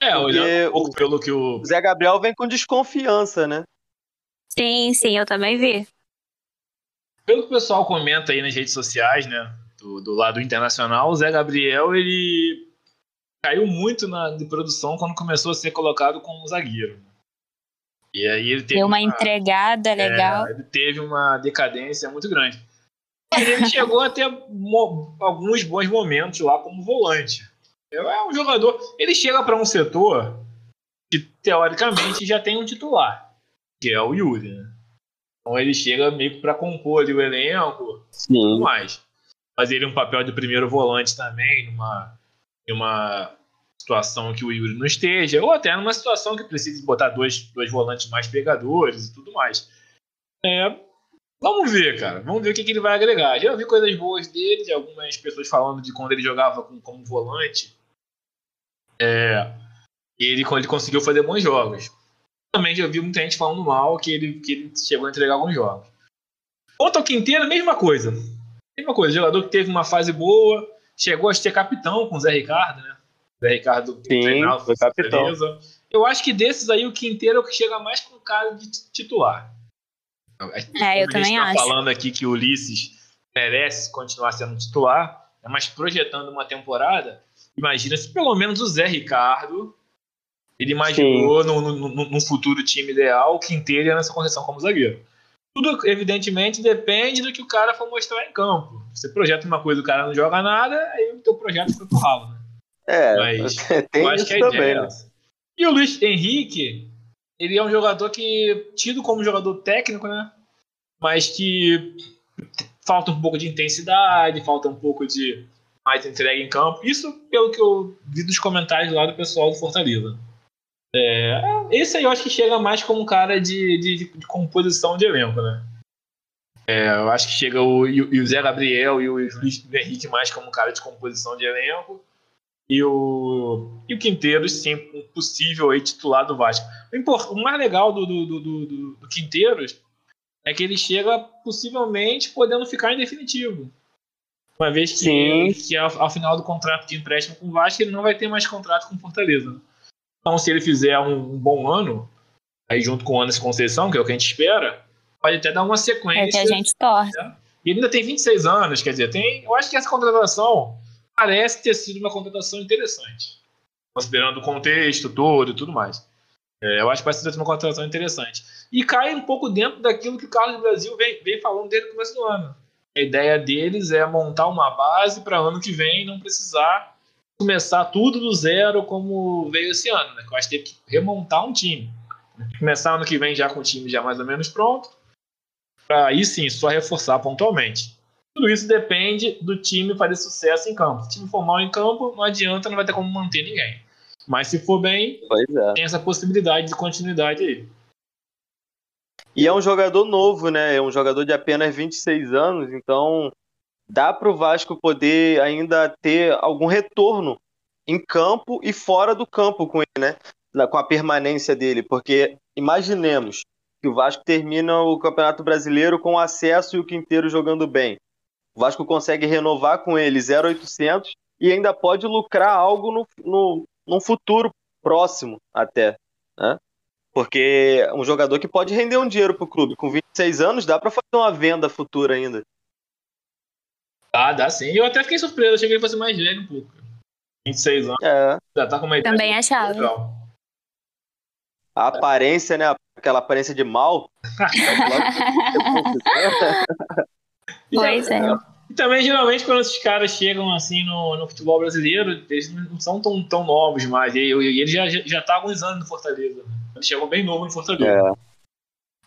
É, olhando um pouco pelo que o. Zé Gabriel vem com desconfiança, né? Sim, sim, eu também vi. Pelo que o pessoal comenta aí nas redes sociais, né? Do, do lado internacional, o Zé Gabriel, ele caiu muito na de produção quando começou a ser colocado como zagueiro. E aí ele teve Deu uma, uma entregada legal. É, ele teve uma decadência muito grande. Ele chegou a ter alguns bons momentos lá como volante. É um jogador. Ele chega para um setor que teoricamente já tem um titular, que é o Yuri. Né? Então ele chega meio para compor ali o elenco e tudo mais. Fazer ele um papel de primeiro volante também, numa, numa situação que o Yuri não esteja, ou até numa situação que precise botar dois, dois volantes mais pegadores e tudo mais. É, vamos ver, cara. Vamos ver o que, que ele vai agregar. Já vi coisas boas dele, de algumas pessoas falando de quando ele jogava com, como volante é, ele, ele conseguiu fazer bons jogos. Também já vi muita gente falando mal que ele, que ele chegou a entregar alguns jogos. Quanto ao Quinteiro, mesma coisa. Mesma coisa, jogador que teve uma fase boa, chegou a ser capitão com o Zé Ricardo, né? O Zé Ricardo Sim, foi capitão. Beleza. Eu acho que desses aí, o Quinteiro é o que chega mais com cara de titular. É, eu também tá acho. falando aqui que o Ulisses merece continuar sendo titular, é mas projetando uma temporada, Imagina se pelo menos o Zé Ricardo ele imaginou no, no, no, futuro time ideal o Quinteiro nessa condição como zagueiro. Tudo, evidentemente, depende do que o cara for mostrar em campo. Você projeta uma coisa e o cara não joga nada, aí o teu projeto foi pro ralo, né? É, Mas, tem eu acho que a também, é né? E o Luiz Henrique, ele é um jogador que, tido como jogador técnico, né? mas que falta um pouco de intensidade, falta um pouco de mais entrega em campo. Isso pelo que eu vi dos comentários lá do pessoal do Fortaleza. É, esse aí eu acho que chega mais como um cara de, de, de composição de elenco, né? É, eu acho que chega o, o Zé Gabriel e o Luiz Henrique mais como um cara de composição de elenco. E o, e o Quinteiros, sim, um possível aí titular do Vasco. O mais legal do, do, do, do, do Quinteiros é que ele chega possivelmente podendo ficar em definitivo. Uma vez que, Sim. que ao, ao, final do contrato de empréstimo com o Vasco, ele não vai ter mais contrato com o Fortaleza. Então, se ele fizer um, um bom ano, aí junto com o Anderson Conceição, que é o que a gente espera, pode até dar uma sequência. É que a gente torce. Né? E ele ainda tem 26 anos, quer dizer, tem, eu acho que essa contratação parece ter sido uma contratação interessante. Considerando o contexto todo e tudo mais. É, eu acho que vai ser uma contratação interessante. E cai um pouco dentro daquilo que o Carlos Brasil vem, vem falando desde o começo do ano. A ideia deles é montar uma base para ano que vem não precisar começar tudo do zero como veio esse ano. Né? Eu acho que teve que remontar um time. Começar ano que vem já com o time já mais ou menos pronto para aí sim só reforçar pontualmente. Tudo isso depende do time fazer sucesso em campo. Se o time for mal em campo, não adianta, não vai ter como manter ninguém. Mas se for bem, é. tem essa possibilidade de continuidade aí. E é um jogador novo, né? É um jogador de apenas 26 anos, então dá para o Vasco poder ainda ter algum retorno em campo e fora do campo com ele, né? Com a permanência dele, porque imaginemos que o Vasco termina o Campeonato Brasileiro com acesso e o Quinteiro jogando bem. O Vasco consegue renovar com ele 0,800 e ainda pode lucrar algo no, no, num futuro próximo até. Né? Porque é um jogador que pode render um dinheiro pro clube. Com 26 anos, dá para fazer uma venda futura ainda. Ah, dá sim. Eu até fiquei surpreso, achei que ele fosse mais velho um pouco. 26 anos. É. Já tá com uma idade. Também achava. A aparência, né? Aquela aparência de mal. pois é. E também, geralmente, quando esses caras chegam assim no, no futebol brasileiro, eles não são tão, tão novos mais. E, e ele já, já tá há alguns anos no Fortaleza. Ele chegou bem novo no Fortaleza.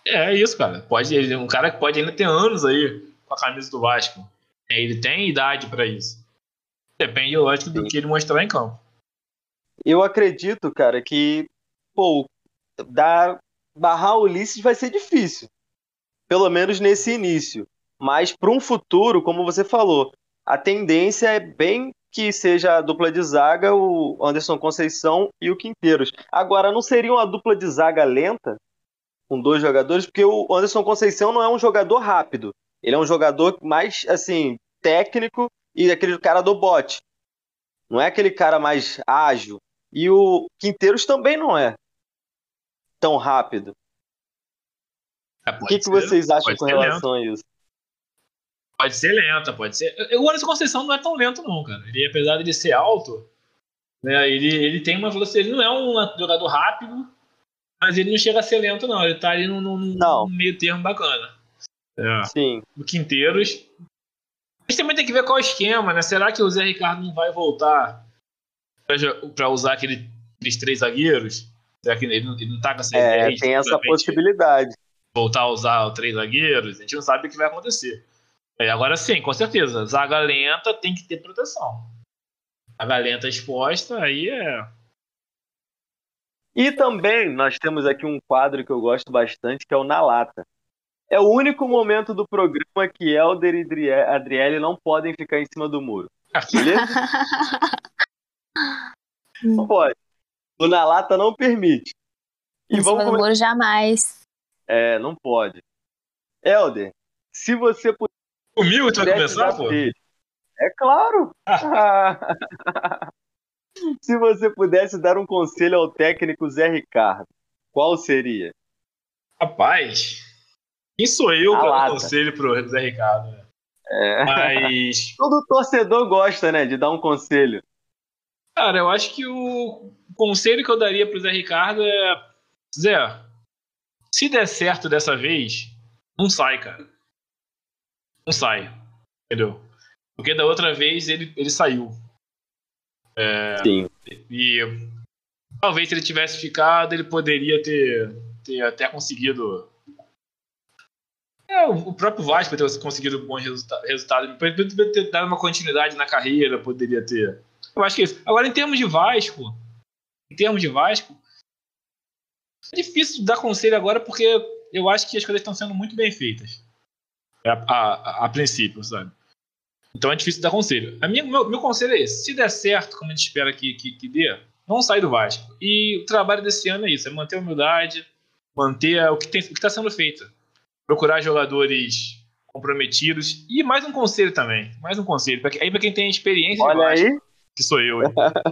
É. é isso, cara. Pode, ele, um cara que pode ainda ter anos aí com a camisa do Vasco. Ele tem idade para isso. Depende, lógico, do que ele mostrar em campo. Eu acredito, cara, que pô, dar, barrar o Ulisses vai ser difícil. Pelo menos nesse início. Mas para um futuro, como você falou, a tendência é bem que seja a dupla de zaga, o Anderson Conceição e o Quinteiros. Agora, não seria uma dupla de zaga lenta, com dois jogadores, porque o Anderson Conceição não é um jogador rápido. Ele é um jogador mais, assim, técnico e aquele cara do bote. Não é aquele cara mais ágil. E o Quinteiros também não é tão rápido. É, o que, que vocês acham com relação lento. a isso? Pode ser lenta, pode ser. O Anderson Conceição não é tão lento, não, cara. Ele, apesar de ele ser alto, né, ele, ele tem uma velocidade. Ele não é um jogador rápido, mas ele não chega a ser lento, não. Ele tá ali num, num meio termo bacana. É. Sim. O Quinteiros. A gente também tem que ver qual é o esquema, né? Será que o Zé Ricardo não vai voltar para usar aquele, aqueles três zagueiros? Será que ele não, ele não tá com essa é, ideia? Tem essa possibilidade. Voltar a usar os três zagueiros? A gente não sabe o que vai acontecer. É, agora sim, com certeza. Zaga lenta tem que ter proteção. Zaga lenta exposta, aí é. E também nós temos aqui um quadro que eu gosto bastante, que é o Na Lata. É o único momento do programa que Helder e Adriele não podem ficar em cima do muro. Beleza? não pode. O Na Lata não permite. E em vamos cima do muro jamais. É, não pode. Helder, se você puder Comigo tu vai começar, pô? É claro! Se você pudesse dar um conselho ao técnico Zé Ricardo, qual seria? Rapaz, quem sou eu para dar um conselho pro Zé Ricardo? Né? É. Mas. Todo torcedor gosta, né, de dar um conselho. Cara, eu acho que o conselho que eu daria pro Zé Ricardo é. Zé, se der certo dessa vez, não sai, cara não sai. Entendeu? Porque da outra vez ele, ele saiu. É, Sim. E talvez se ele tivesse ficado, ele poderia ter, ter até conseguido É, o próprio Vasco ter conseguido bons resulta resultados, poderia ter dado uma continuidade na carreira, poderia ter. Eu acho que é isso. Agora, em termos de Vasco, em termos de Vasco, é difícil dar conselho agora porque eu acho que as coisas estão sendo muito bem feitas. A, a, a princípio, sabe? Então é difícil dar conselho. A minha, meu, meu conselho é esse: se der certo, como a gente espera que, que, que dê, não sai do Vasco. E o trabalho desse ano é isso: é manter a humildade, manter o que está sendo feito. Procurar jogadores comprometidos. E mais um conselho também. Mais um conselho. Pra, aí para quem tem experiência Olha Vasco, aí. que sou eu.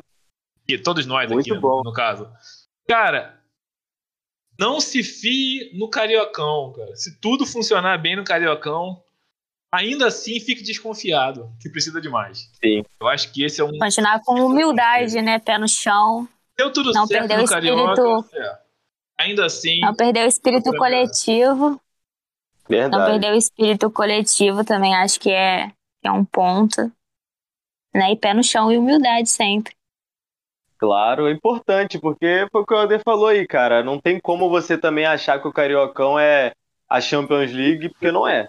e todos nós Muito aqui, no, no caso. Cara, não se fie no Cariocão, cara. Se tudo funcionar bem no Cariocão, ainda assim fique desconfiado, que precisa de mais. Sim. Eu acho que esse é um. Continuar com humildade, né? Pé no chão. Deu tudo não certo perder no o espírito. É. Ainda assim. Não perder o espírito coletivo. Verdade. Não perder o espírito coletivo também acho que é, é um ponto. Né? E pé no chão e humildade sempre. Claro, é importante, porque foi o que o Alder falou aí, cara. Não tem como você também achar que o Cariocão é a Champions League, porque não é.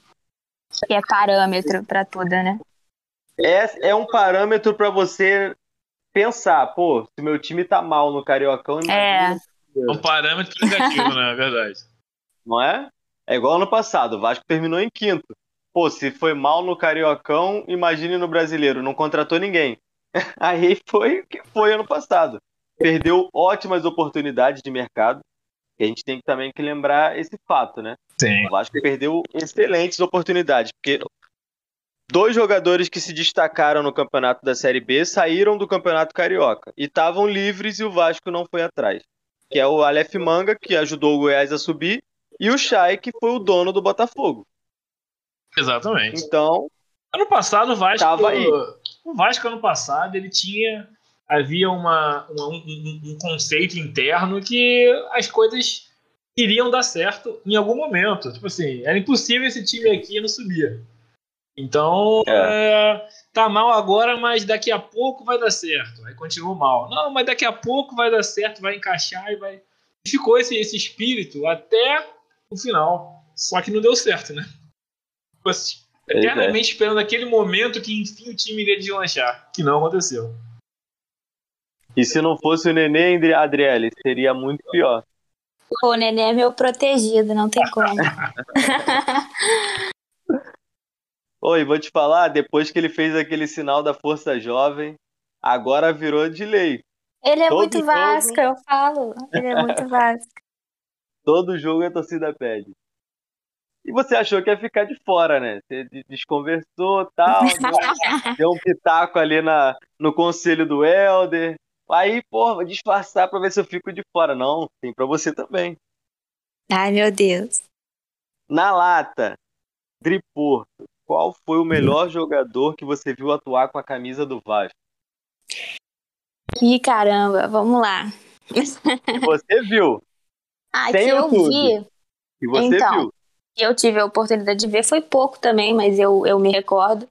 Que é parâmetro para tudo, né? É, é um parâmetro para você pensar, pô, se meu time tá mal no Cariocão, é. É um parâmetro negativo, né? É verdade. Não é? É igual ano passado, o Vasco terminou em quinto. Pô, se foi mal no Cariocão, imagine no Brasileiro, não contratou ninguém. Aí foi o que foi ano passado. Perdeu ótimas oportunidades de mercado. E a gente tem também que lembrar esse fato, né? Sim. O Vasco perdeu excelentes oportunidades, porque dois jogadores que se destacaram no campeonato da Série B saíram do campeonato carioca e estavam livres e o Vasco não foi atrás. Que é o Aleph Manga, que ajudou o Goiás a subir, e o Chay, que foi o dono do Botafogo. Exatamente. Então. Ano passado o Vasco. Tava aí. O Vasco, ano passado, ele tinha. Havia uma, uma um, um, conceito interno que as coisas iriam dar certo em algum momento. Tipo assim, era impossível esse time aqui não subir. Então, é. É, tá mal agora, mas daqui a pouco vai dar certo. Aí continua mal. Não, mas daqui a pouco vai dar certo, vai encaixar e vai. E ficou esse, esse espírito até o final. Só que não deu certo, né? É. eternamente esperando aquele momento que enfim o time iria deslanchar, que não aconteceu. E se não fosse o Nenê, Adriele, seria muito pior. O Nenê é meu protegido, não tem como. Oi, vou te falar, depois que ele fez aquele sinal da Força Jovem, agora virou de lei. Ele é Todo muito jogo... Vasco, eu falo. Ele é muito Vasco. Todo jogo a torcida pede. E você achou que ia ficar de fora, né? Você desconversou tal, deu, deu um pitaco ali na, no conselho do Helder. Aí, pô, vou disfarçar pra ver se eu fico de fora. Não, tem pra você também. Ai, meu Deus. Na lata, Driporto, qual foi o melhor jogador que você viu atuar com a camisa do Vasco? Ih, caramba, vamos lá. Você viu? Ah, que eu vi. Que você então, viu eu tive a oportunidade de ver, foi pouco também, mas eu, eu me recordo.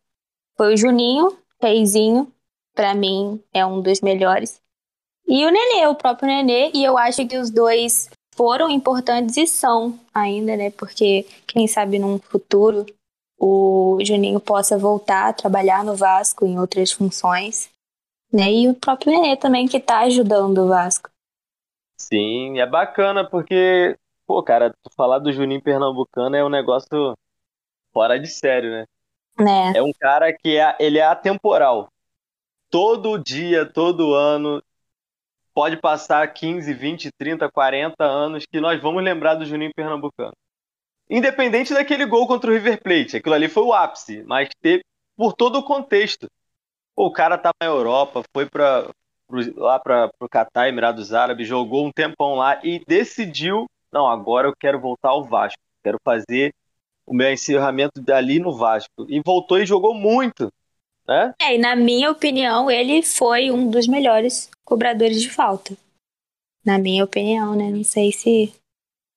Foi o Juninho, Reizinho, para mim é um dos melhores. E o Nenê, o próprio Nenê, e eu acho que os dois foram importantes e são ainda, né? Porque quem sabe num futuro o Juninho possa voltar a trabalhar no Vasco em outras funções, né? E o próprio Nenê também que tá ajudando o Vasco. Sim, é bacana porque Pô, cara, tu falar do Juninho Pernambucano é um negócio fora de sério, né? É. É um cara que é, ele é atemporal. Todo dia, todo ano, pode passar 15, 20, 30, 40 anos que nós vamos lembrar do Juninho Pernambucano. Independente daquele gol contra o River Plate, aquilo ali foi o ápice, mas teve por todo o contexto. Pô, o cara tá na Europa, foi para lá para o Catar, Emirados Árabes, jogou um tempão lá e decidiu não, agora eu quero voltar ao Vasco, quero fazer o meu encerramento dali no Vasco. E voltou e jogou muito, né? É, e na minha opinião, ele foi um dos melhores cobradores de falta. Na minha opinião, né? Não sei se,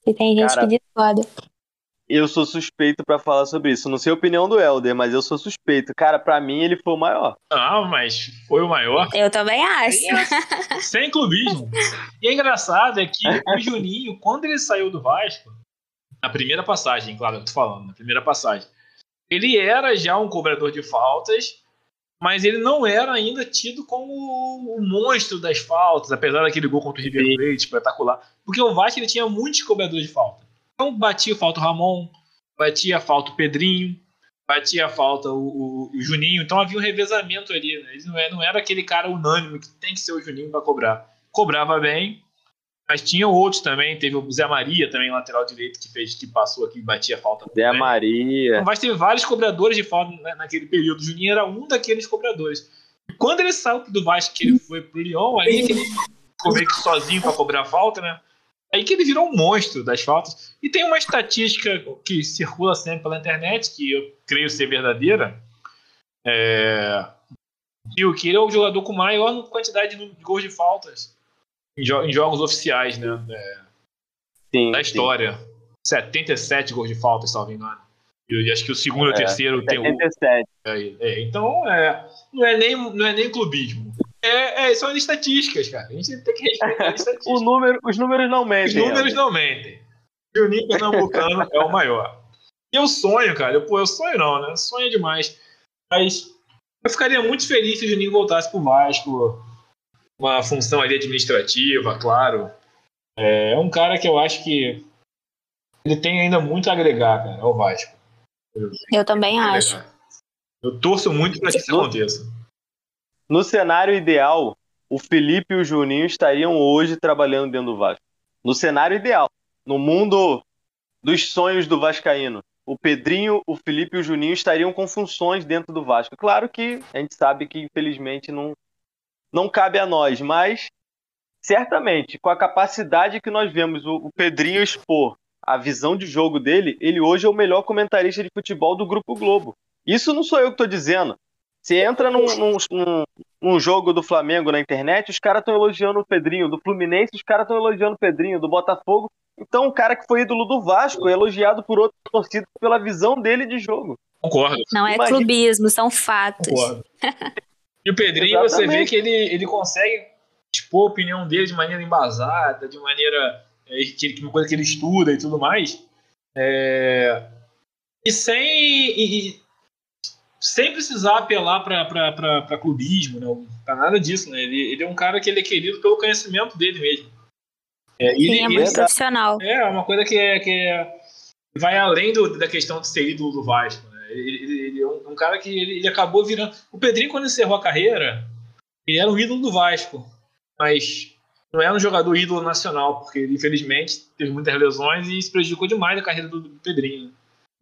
se tem gente Cara, que discorda eu sou suspeito para falar sobre isso. Não sei a opinião do Helder, mas eu sou suspeito. Cara, para mim ele foi o maior. Ah, mas foi o maior. Eu também acho. Sem clubismo. E é engraçado é que o Juninho, quando ele saiu do Vasco, na primeira passagem, claro, eu tô falando, na primeira passagem, ele era já um cobrador de faltas, mas ele não era ainda tido como o monstro das faltas, apesar daquele gol contra o River Plate espetacular. Porque o Vasco ele tinha muitos cobradores de falta. Então batia falta o Ramon, batia falta o Pedrinho, batia falta o, o, o, Juninho. Então havia um revezamento ali. Né? Ele não era, é, não era aquele cara unânime que tem que ser o Juninho para cobrar. Cobrava bem, mas tinha outros também, teve o Zé Maria também, lateral direito, que fez, que passou aqui e batia falta. Zé também. Maria. Então, mas teve vários cobradores de falta né, naquele período. O Juninho era um daqueles cobradores. E quando ele saiu do Vasco, que ele foi pro Lyon, aí que ele ficou meio que sozinho para cobrar falta, né? Aí que ele virou um monstro das faltas. E tem uma estatística que circula sempre pela internet, que eu creio ser verdadeira. É... Que ele é o jogador com maior quantidade de gols de faltas em, jo em jogos oficiais, né? É, sim, da história. Sim. 77 gols de falta, se não me engano. E acho que o segundo e o é, terceiro 77. tem o. É, é, então, é, não, é nem, não é nem clubismo. É, é, são estatísticas, cara. A gente tem que respeitar as estatísticas. número, os números não mentem. Os números não mentem. E o Ninho Pernambucano é o maior. E eu sonho, cara. Eu, pô, eu sonho não, né? Sonho demais. Mas eu ficaria muito feliz se o Juninho voltasse pro Vasco uma função ali administrativa, claro. É, é um cara que eu acho que ele tem ainda muito a agregar, cara, ao Vasco. Eu, eu também acho. Eu torço muito para que isso aconteça. No cenário ideal, o Felipe e o Juninho estariam hoje trabalhando dentro do Vasco. No cenário ideal. No mundo dos sonhos do Vascaíno. O Pedrinho, o Felipe e o Juninho estariam com funções dentro do Vasco. Claro que a gente sabe que, infelizmente, não, não cabe a nós, mas certamente, com a capacidade que nós vemos o, Pedrinho expor, a visão de jogo dele, ele hoje é o melhor comentarista de futebol do Grupo Globo. Isso não sou eu que estou dizendo. Você entra num, num, num, jogo do Flamengo na internet, os caras estão elogiando o Pedrinho. Do Fluminense, os caras estão elogiando o Pedrinho. Do Botafogo. Então, o cara que foi ídolo do Vasco é elogiado por outro torcido pela visão dele de jogo. Concordo. Não é Imagina. clubismo, são fatos. Concordo. E o Pedrinho, Exatamente. você vê que ele, ele consegue expor a opinião dele de maneira embasada, de maneira. É, que, uma coisa que ele estuda e tudo mais. É, e sem. E, sem precisar apelar para clubismo, né? Pra nada disso, né? Ele, ele é um cara que ele é querido pelo conhecimento dele mesmo. É, Sim, ele, é muito ele, profissional. É, uma coisa que, é, que é, vai além do, da questão de ser ídolo do Vasco. Ele, ele é um, um, cara que ele, ele, acabou virando. O Pedrinho, quando encerrou a carreira, ele era um ídolo do Vasco. Mas não era um jogador ídolo nacional, porque ele, infelizmente, teve muitas lesões e isso prejudicou demais a carreira do, do Pedrinho.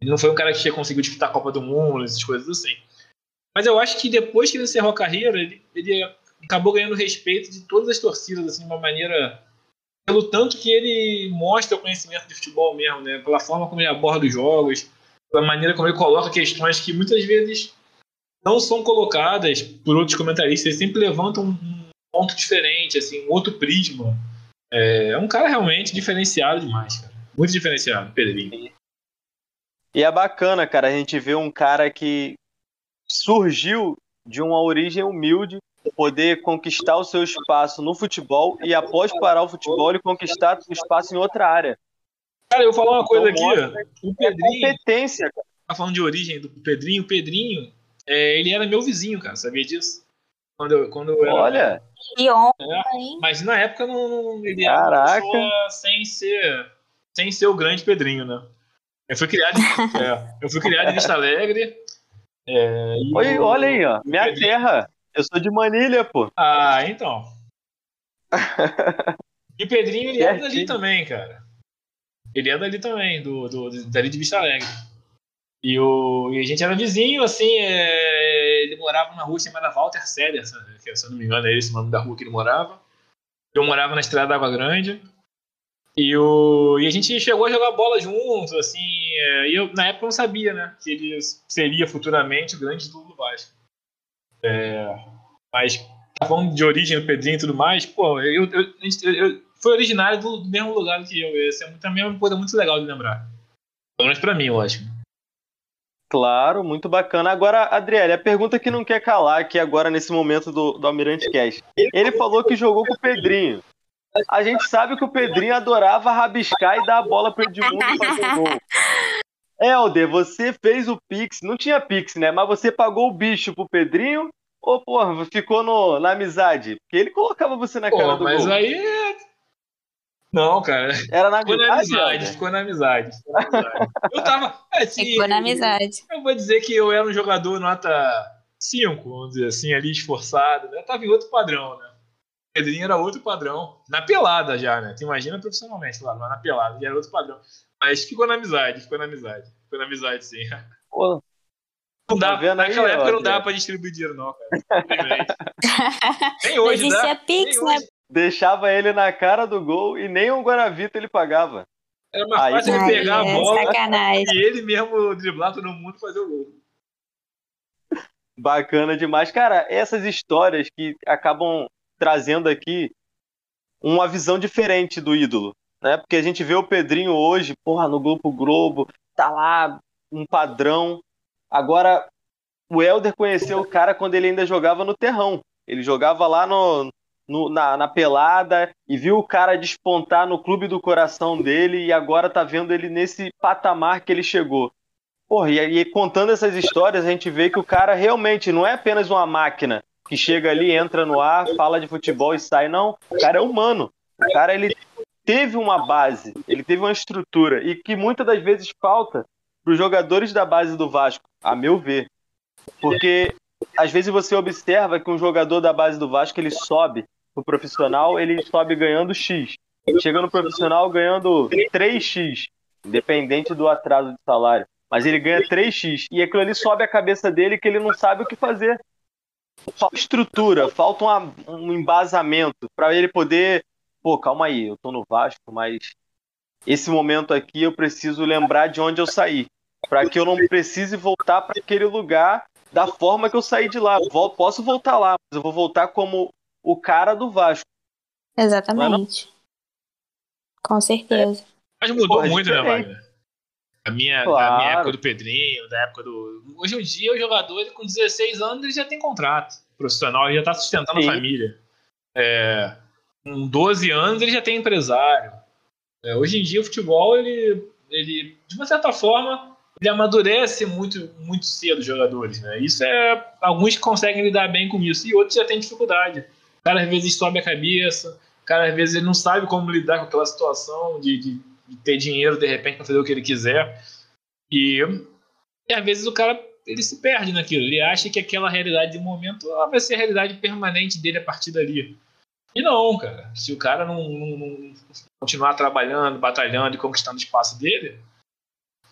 Ele não foi um cara que conseguiu disputar a Copa do Mundo, essas coisas assim. Mas eu acho que depois que ele encerrou a carreira, ele, ele acabou ganhando respeito de todas as torcidas, assim, de uma maneira. pelo tanto que ele mostra o conhecimento de futebol mesmo, né? Pela forma como ele aborda os jogos da maneira como ele coloca questões que muitas vezes não são colocadas por outros comentaristas, eles sempre levantam um ponto diferente, assim, um outro prisma. É, é um cara realmente diferenciado demais, cara. Muito diferenciado, Pedrinho. E é bacana, cara, a gente vê um cara que surgiu de uma origem humilde, poder conquistar o seu espaço no futebol e após parar o futebol ele conquistar o espaço em outra área. Cara, eu vou falar uma coisa aqui. O é Pedrinho. competência, cara. Tá falando de origem do Pedrinho. O Pedrinho, é, ele era meu vizinho, cara. Sabia disso? Quando eu, quando eu era. Olha! Que honra, é, mas na época não, não ele Caraca. era sem ser, sem ser o grande Pedrinho, né? Eu fui criado, é, eu fui criado em Vista Alegre. É, Oi, eu, olha aí, ó. Minha terra. Eu sou de Manilha, pô. Ah, então. e o Pedrinho, ele é dali também, cara. Ele é dali também, do, do, dali de Vista Alegre. E, o, e a gente era vizinho, assim, é, ele morava numa rua chamada Walter que se eu não me engano é esse o nome da rua que ele morava. Eu morava na Estrada da Água Grande. E, o, e a gente chegou a jogar bola junto, assim, é, e eu na época não sabia, né, que ele seria futuramente o grande do Vasco. É, mas, tá falando de origem do Pedrinho e tudo mais, pô, eu, eu, eu, eu foi originário do, do mesmo lugar que eu. Essa é também uma coisa muito legal de lembrar. Pelo menos pra mim, lógico. Claro, muito bacana. Agora, Adriele, a pergunta que não quer calar aqui agora nesse momento do, do Almirante Cash. Ele falou que jogou com o Pedrinho. A gente sabe que o Pedrinho adorava rabiscar e dar a bola pro Edmundo fazer gol. Helder, você fez o Pix, não tinha Pix, né? Mas você pagou o bicho pro Pedrinho ou, porra, ficou no, na amizade? Porque ele colocava você na cara do mas gol. aí. é- Não, cara. Era na Ficou na amizade, ficou na amizade. ficou na amizade. Eu tava. se- Ficou na amizade. Eu vou dizer que eu era um jogador nota 5, vamos dizer assim, ali esforçado, né? Eu tava em outro padrão, né? Pedrinho era outro padrão. Na pelada já, né? Tu imagina profissionalmente, claro, mas na pelada já era outro padrão. Mas ficou na amizade, ficou na amizade. Ficou na amizade, sim. Pô, Não dá, Tá vendo aí, naquela época não Helder? dava pra distribuir dinheiro, não, cara. Nem Não hoje, né? Pix, Nem né? hoje. deixava ele na cara do gol e nem um Guaravita ele pagava. Era mais Aí- fácil ele pegar a é bola sacanagem. e ele mesmo driblar todo mundo e fazer o gol. Bacana demais. Cara, essas histórias que acabam trazendo aqui uma visão diferente do ídolo, né? Porque a gente vê o Pedrinho hoje, porra, no Grupo Globo, tá lá um padrão. Agora, o Helder conheceu o cara quando ele ainda jogava no terrão. Ele jogava lá no, no- na, na pelada e viu o cara despontar no clube do coração dele e agora tá vendo ele nesse patamar que ele chegou. Porra, e aí contando essas histórias, a gente vê que o cara realmente não é apenas uma máquina que chega ali, entra no ar, fala de futebol e sai. Não, o cara é humano. O cara, ele teve uma base, ele teve uma estrutura e que muitas das vezes falta para os jogadores da base do Vasco, a meu ver. Porque às vezes você observa que um jogador da base do Vasco, ele sobe pro profissional, ele sobe ganhando X. Chega no profissional ganhando 3X, independente do atraso de salário. Mas ele ganha 3x. E aquilo ali sobe a cabeça dele que ele não sabe o que fazer. Falta estrutura, falta uma- um embasamento para ele poder. Pô, calma aí, eu tô no Vasco, mas esse momento aqui eu preciso lembrar de onde eu saí. Para que eu não precise voltar para aquele lugar da forma que eu saí de lá. Vol- Posso voltar lá, mas eu vou voltar como o cara do Vasco. Exatamente. Com certeza. Mas mudou Porra, é muito, né. Wagner? A minha, Claro. a minha época do Pedrinho, da época do. Hoje em dia, o jogador ele, com 16 anos ele já tem contrato profissional, ele já está sustentando Sim. a família. É, com 12 anos ele já tem empresário. É, hoje em dia o futebol, ele, ele, de uma certa forma, ele amadurece muito, muito cedo os jogadores. Né? Isso é. Alguns conseguem lidar bem com isso e outros já têm dificuldade. O cara às vezes sobe a cabeça, o cara às vezes ele não sabe como lidar com aquela situação de, de, de ter dinheiro de repente para fazer o que ele quiser. E, e às vezes o cara ele se perde naquilo. Ele acha que aquela realidade de momento ela vai ser a realidade permanente dele a partir dali. E não, cara. Se o cara não, não- não continuar trabalhando, batalhando e conquistando o espaço dele,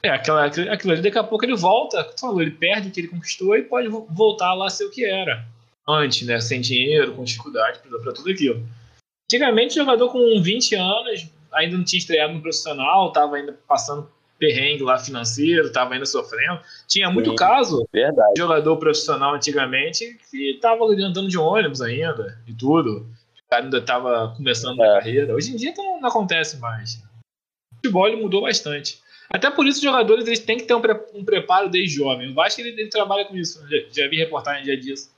é aquela, aquilo ali, daqui a pouco ele volta, falou, ele perde o que ele conquistou e pode vo- voltar lá ser o que era. Antes, né? Sem dinheiro, com dificuldade, para tudo aquilo. Antigamente, jogador com 20 anos ainda não tinha estreado no profissional, estava ainda passando perrengue lá financeiro, estava ainda sofrendo. Tinha muito Sim. caso Verdade. de jogador profissional antigamente que estava andando de ônibus ainda e tudo. O cara ainda estava começando É. a carreira. Hoje em dia não, não acontece mais. O futebol mudou bastante. Até por isso os jogadores eles têm que ter um, pre- um preparo desde jovem. O Vasco ele, ele trabalha com isso. Já, já vi reportagem já disso.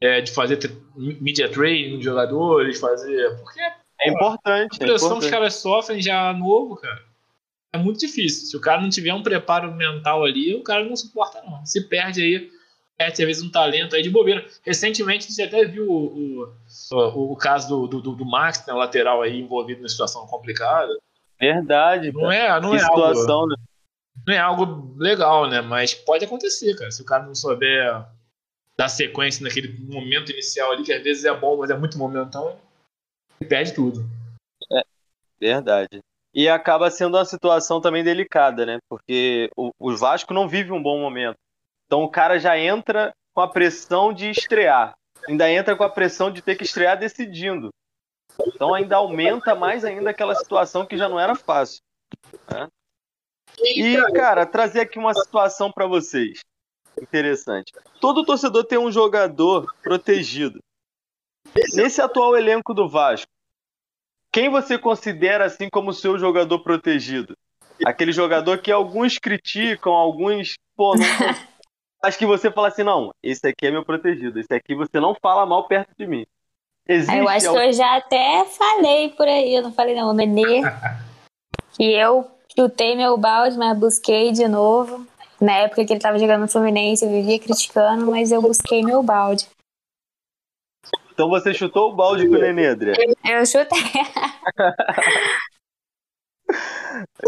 É, de fazer media training de jogadores, fazer. Porque É importante. a É pressão que os importante. caras sofrem já novo, cara, é muito difícil. Se o cara não tiver um preparo mental ali, o cara não suporta, não. Se perde aí, perde às vezes um talento aí de bobeira. Recentemente a gente até viu o, o, o, o caso do, do, do Max, né, lateral aí envolvido numa situação complicada. Verdade. Não é, não que é algo, situação, né? não é algo legal, né? Mas pode acontecer, cara. Se o cara não souber dar sequência naquele momento inicial ali, que às vezes é bom, mas é muito momentâneo, ele perde tudo. Verdade. E acaba sendo uma situação também delicada, né? Porque o, o Vasco não vive um bom momento. Então o cara já entra com a pressão de estrear. Ainda entra com a pressão de ter que estrear decidindo. Então ainda aumenta mais ainda aquela situação que já não era fácil. né? E, cara, trazer aqui uma situação para vocês. Interessante. Todo torcedor tem um jogador protegido. Nesse atual elenco do Vasco, quem você considera assim como seu jogador protegido? Aquele jogador que alguns criticam, alguns, pô, não mas que você fala assim, não, esse aqui é meu protegido, esse aqui você não fala mal perto de mim. Existe eu acho que eu já até falei por aí, eu não falei não, o Nenê, que eu chutei meu balde, mas busquei de novo. Na época que ele tava jogando no Fluminense, eu vivia criticando, mas eu busquei meu balde. Então você chutou o balde com o Nenê, André? Eu chutei.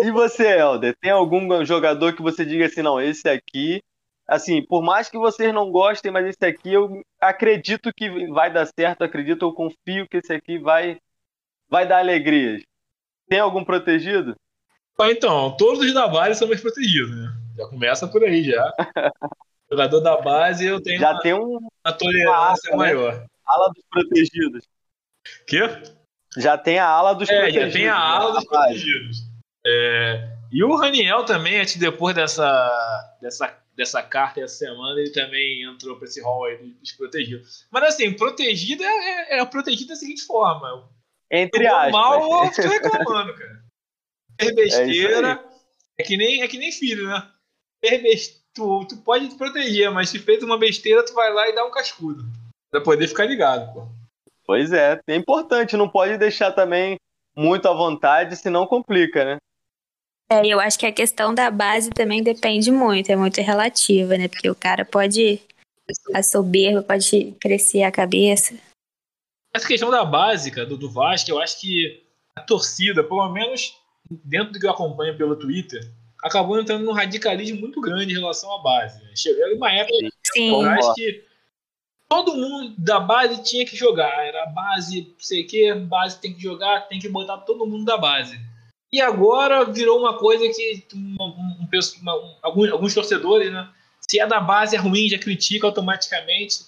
e você, Helder? Tem algum jogador que você diga assim, não, esse aqui assim, por mais que vocês não gostem, mas esse aqui eu acredito que vai dar certo, acredito, eu confio que esse aqui vai vai dar alegrias. Tem algum protegido? Ah, então, todos da base são mais protegidos, né? Já começa por aí já. Jogador da base eu tenho já uma, tem um, uma tolerância uma ala, maior. Né? Ala dos protegidos. Quê? Já tem a ala dos é, protegidos. Já tem a ala né? dos protegidos. É, e o Raniel também, antes depois dessa, dessa dessa carta essa semana, ele também entrou para esse rol aí dos protegidos. Mas assim, protegido é, é, é protegido da seguinte forma. Entre aspas. mal, eu tô reclamando, cara. Ter é besteira é, é, que nem, é que nem filho, né? Ter besteira, tu, tu pode te proteger, mas se fez uma besteira, tu vai lá e dá um cascudo. Pra poder ficar ligado, pô. Pois é, é importante, não pode deixar também muito à vontade, senão complica, né? É, eu acho que a questão da base também depende muito, é muito relativa, né? Porque o cara pode. A soberba pode crescer a cabeça. Essa questão da básica do, do Vasco, eu acho que a torcida, pelo menos dentro do que eu acompanho pelo Twitter, acabou entrando num radicalismo muito grande em relação à base. Né? Chegou uma época Sim. acho que todo mundo da base tinha que jogar. Era a base, não sei o que, base tem que jogar, tem que botar todo mundo da base. E agora virou uma coisa que um, um, um, alguns, alguns, torcedores, né? Se é da base é ruim, já critica automaticamente.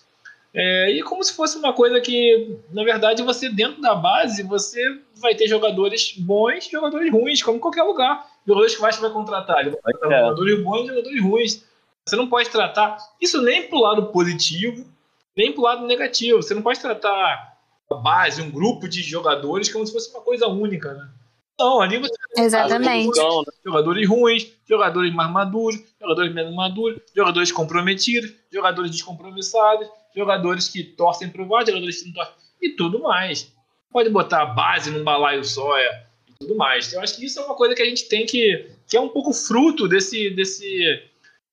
É, e como se fosse uma coisa que, na verdade, você dentro da base, você vai ter jogadores bons e jogadores ruins, como em qualquer lugar. Jogadores que vai contratar. Ele vai contratar é. jogadores bons e jogadores ruins. Você não pode tratar isso nem pro lado positivo, nem pro lado negativo. Você não pode tratar a base, um grupo de jogadores, como se fosse uma coisa única, né? Não, ali você Exatamente. Jogadores ruins, jogadores mais maduros, jogadores menos maduros, jogadores comprometidos, jogadores descompromissados, jogadores que torcem pro VAR, jogadores que não torcem, e tudo mais. Pode botar a base num balaio sóia e tudo mais. Eu acho que isso é uma coisa que a gente tem que. que é um pouco fruto desse, desse,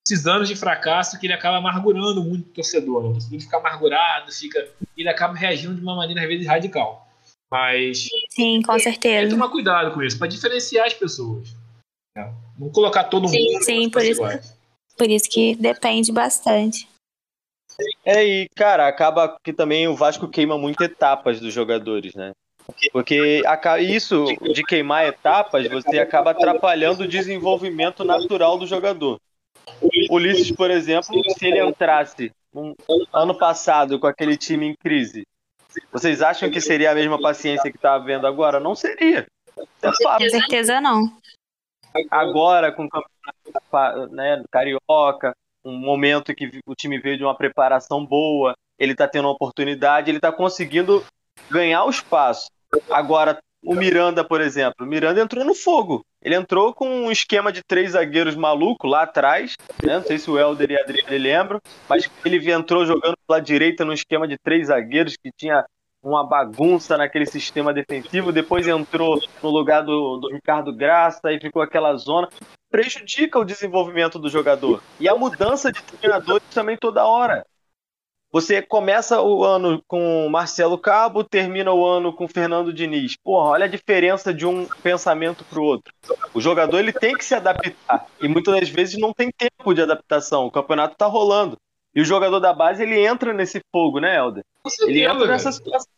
desses anos de fracasso que ele acaba amargurando muito o torcedor. Né? O torcedor fica amargurado, fica, ele acaba reagindo de uma maneira, às vezes, radical. Mas. Sim, com certeza. Tem que tomar cuidado com isso, para diferenciar as pessoas. Não colocar todo sim, mundo. Sim, por isso, por isso que depende bastante. É, e, cara, acaba que também o Vasco queima muito etapas dos jogadores, né? Porque isso de queimar etapas, você acaba atrapalhando o desenvolvimento natural do jogador. O Ulisses, por exemplo, se ele entrasse um ano passado com aquele time em crise vocês acham que seria a mesma paciência que está havendo agora? Não seria. É Com certeza não. Agora, com o campeonato né, carioca, um momento que o time veio de uma preparação boa, ele está tendo uma oportunidade, ele está conseguindo ganhar o espaço. Agora, o Miranda, por exemplo, o Miranda entrou no fogo. Ele entrou com um esquema de três zagueiros maluco lá atrás. Né? Não sei se o Helder e a Adriane lembram, mas ele entrou jogando pela direita no esquema de três zagueiros que tinha uma bagunça naquele sistema defensivo. Depois entrou no lugar do, do Ricardo Graça e ficou aquela zona. Prejudica o desenvolvimento do jogador. E a mudança de treinadores também toda hora. Você começa o ano com Marcelo Cabo, termina o ano com Fernando Diniz. Porra, olha a diferença de um pensamento para o outro. O jogador ele tem que se adaptar e muitas das vezes não tem tempo de adaptação. O campeonato está rolando. E o jogador da base ele entra nesse fogo, né, Helder? Ele entra nessa situação.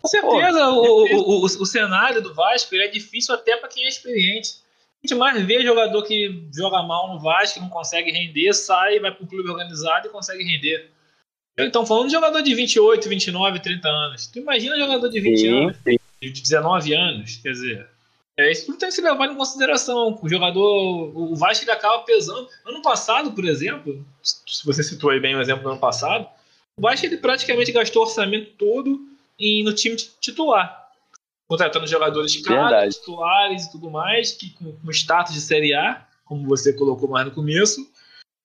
Com certeza, o, o, o, o, cenário do Vasco é difícil até para quem é experiente. A gente mais vê jogador que joga mal no Vasco, não consegue render, sai, vai para um clube organizado e consegue render. Então, falando de jogador de 28, 29, 30 anos. Tu imagina jogador de 20 sim, anos, sim. de 19 anos, quer dizer. É, isso tudo tem que ser levado em consideração. O jogador, o Vasco ele acaba pesando. Ano passado, por exemplo, se você citou aí bem o exemplo do ano passado, o Vasco ele praticamente gastou o orçamento todo em, no time titular. Contratando jogadores caros, titulares e tudo mais, que com, com status de Série A, como você colocou mais no começo,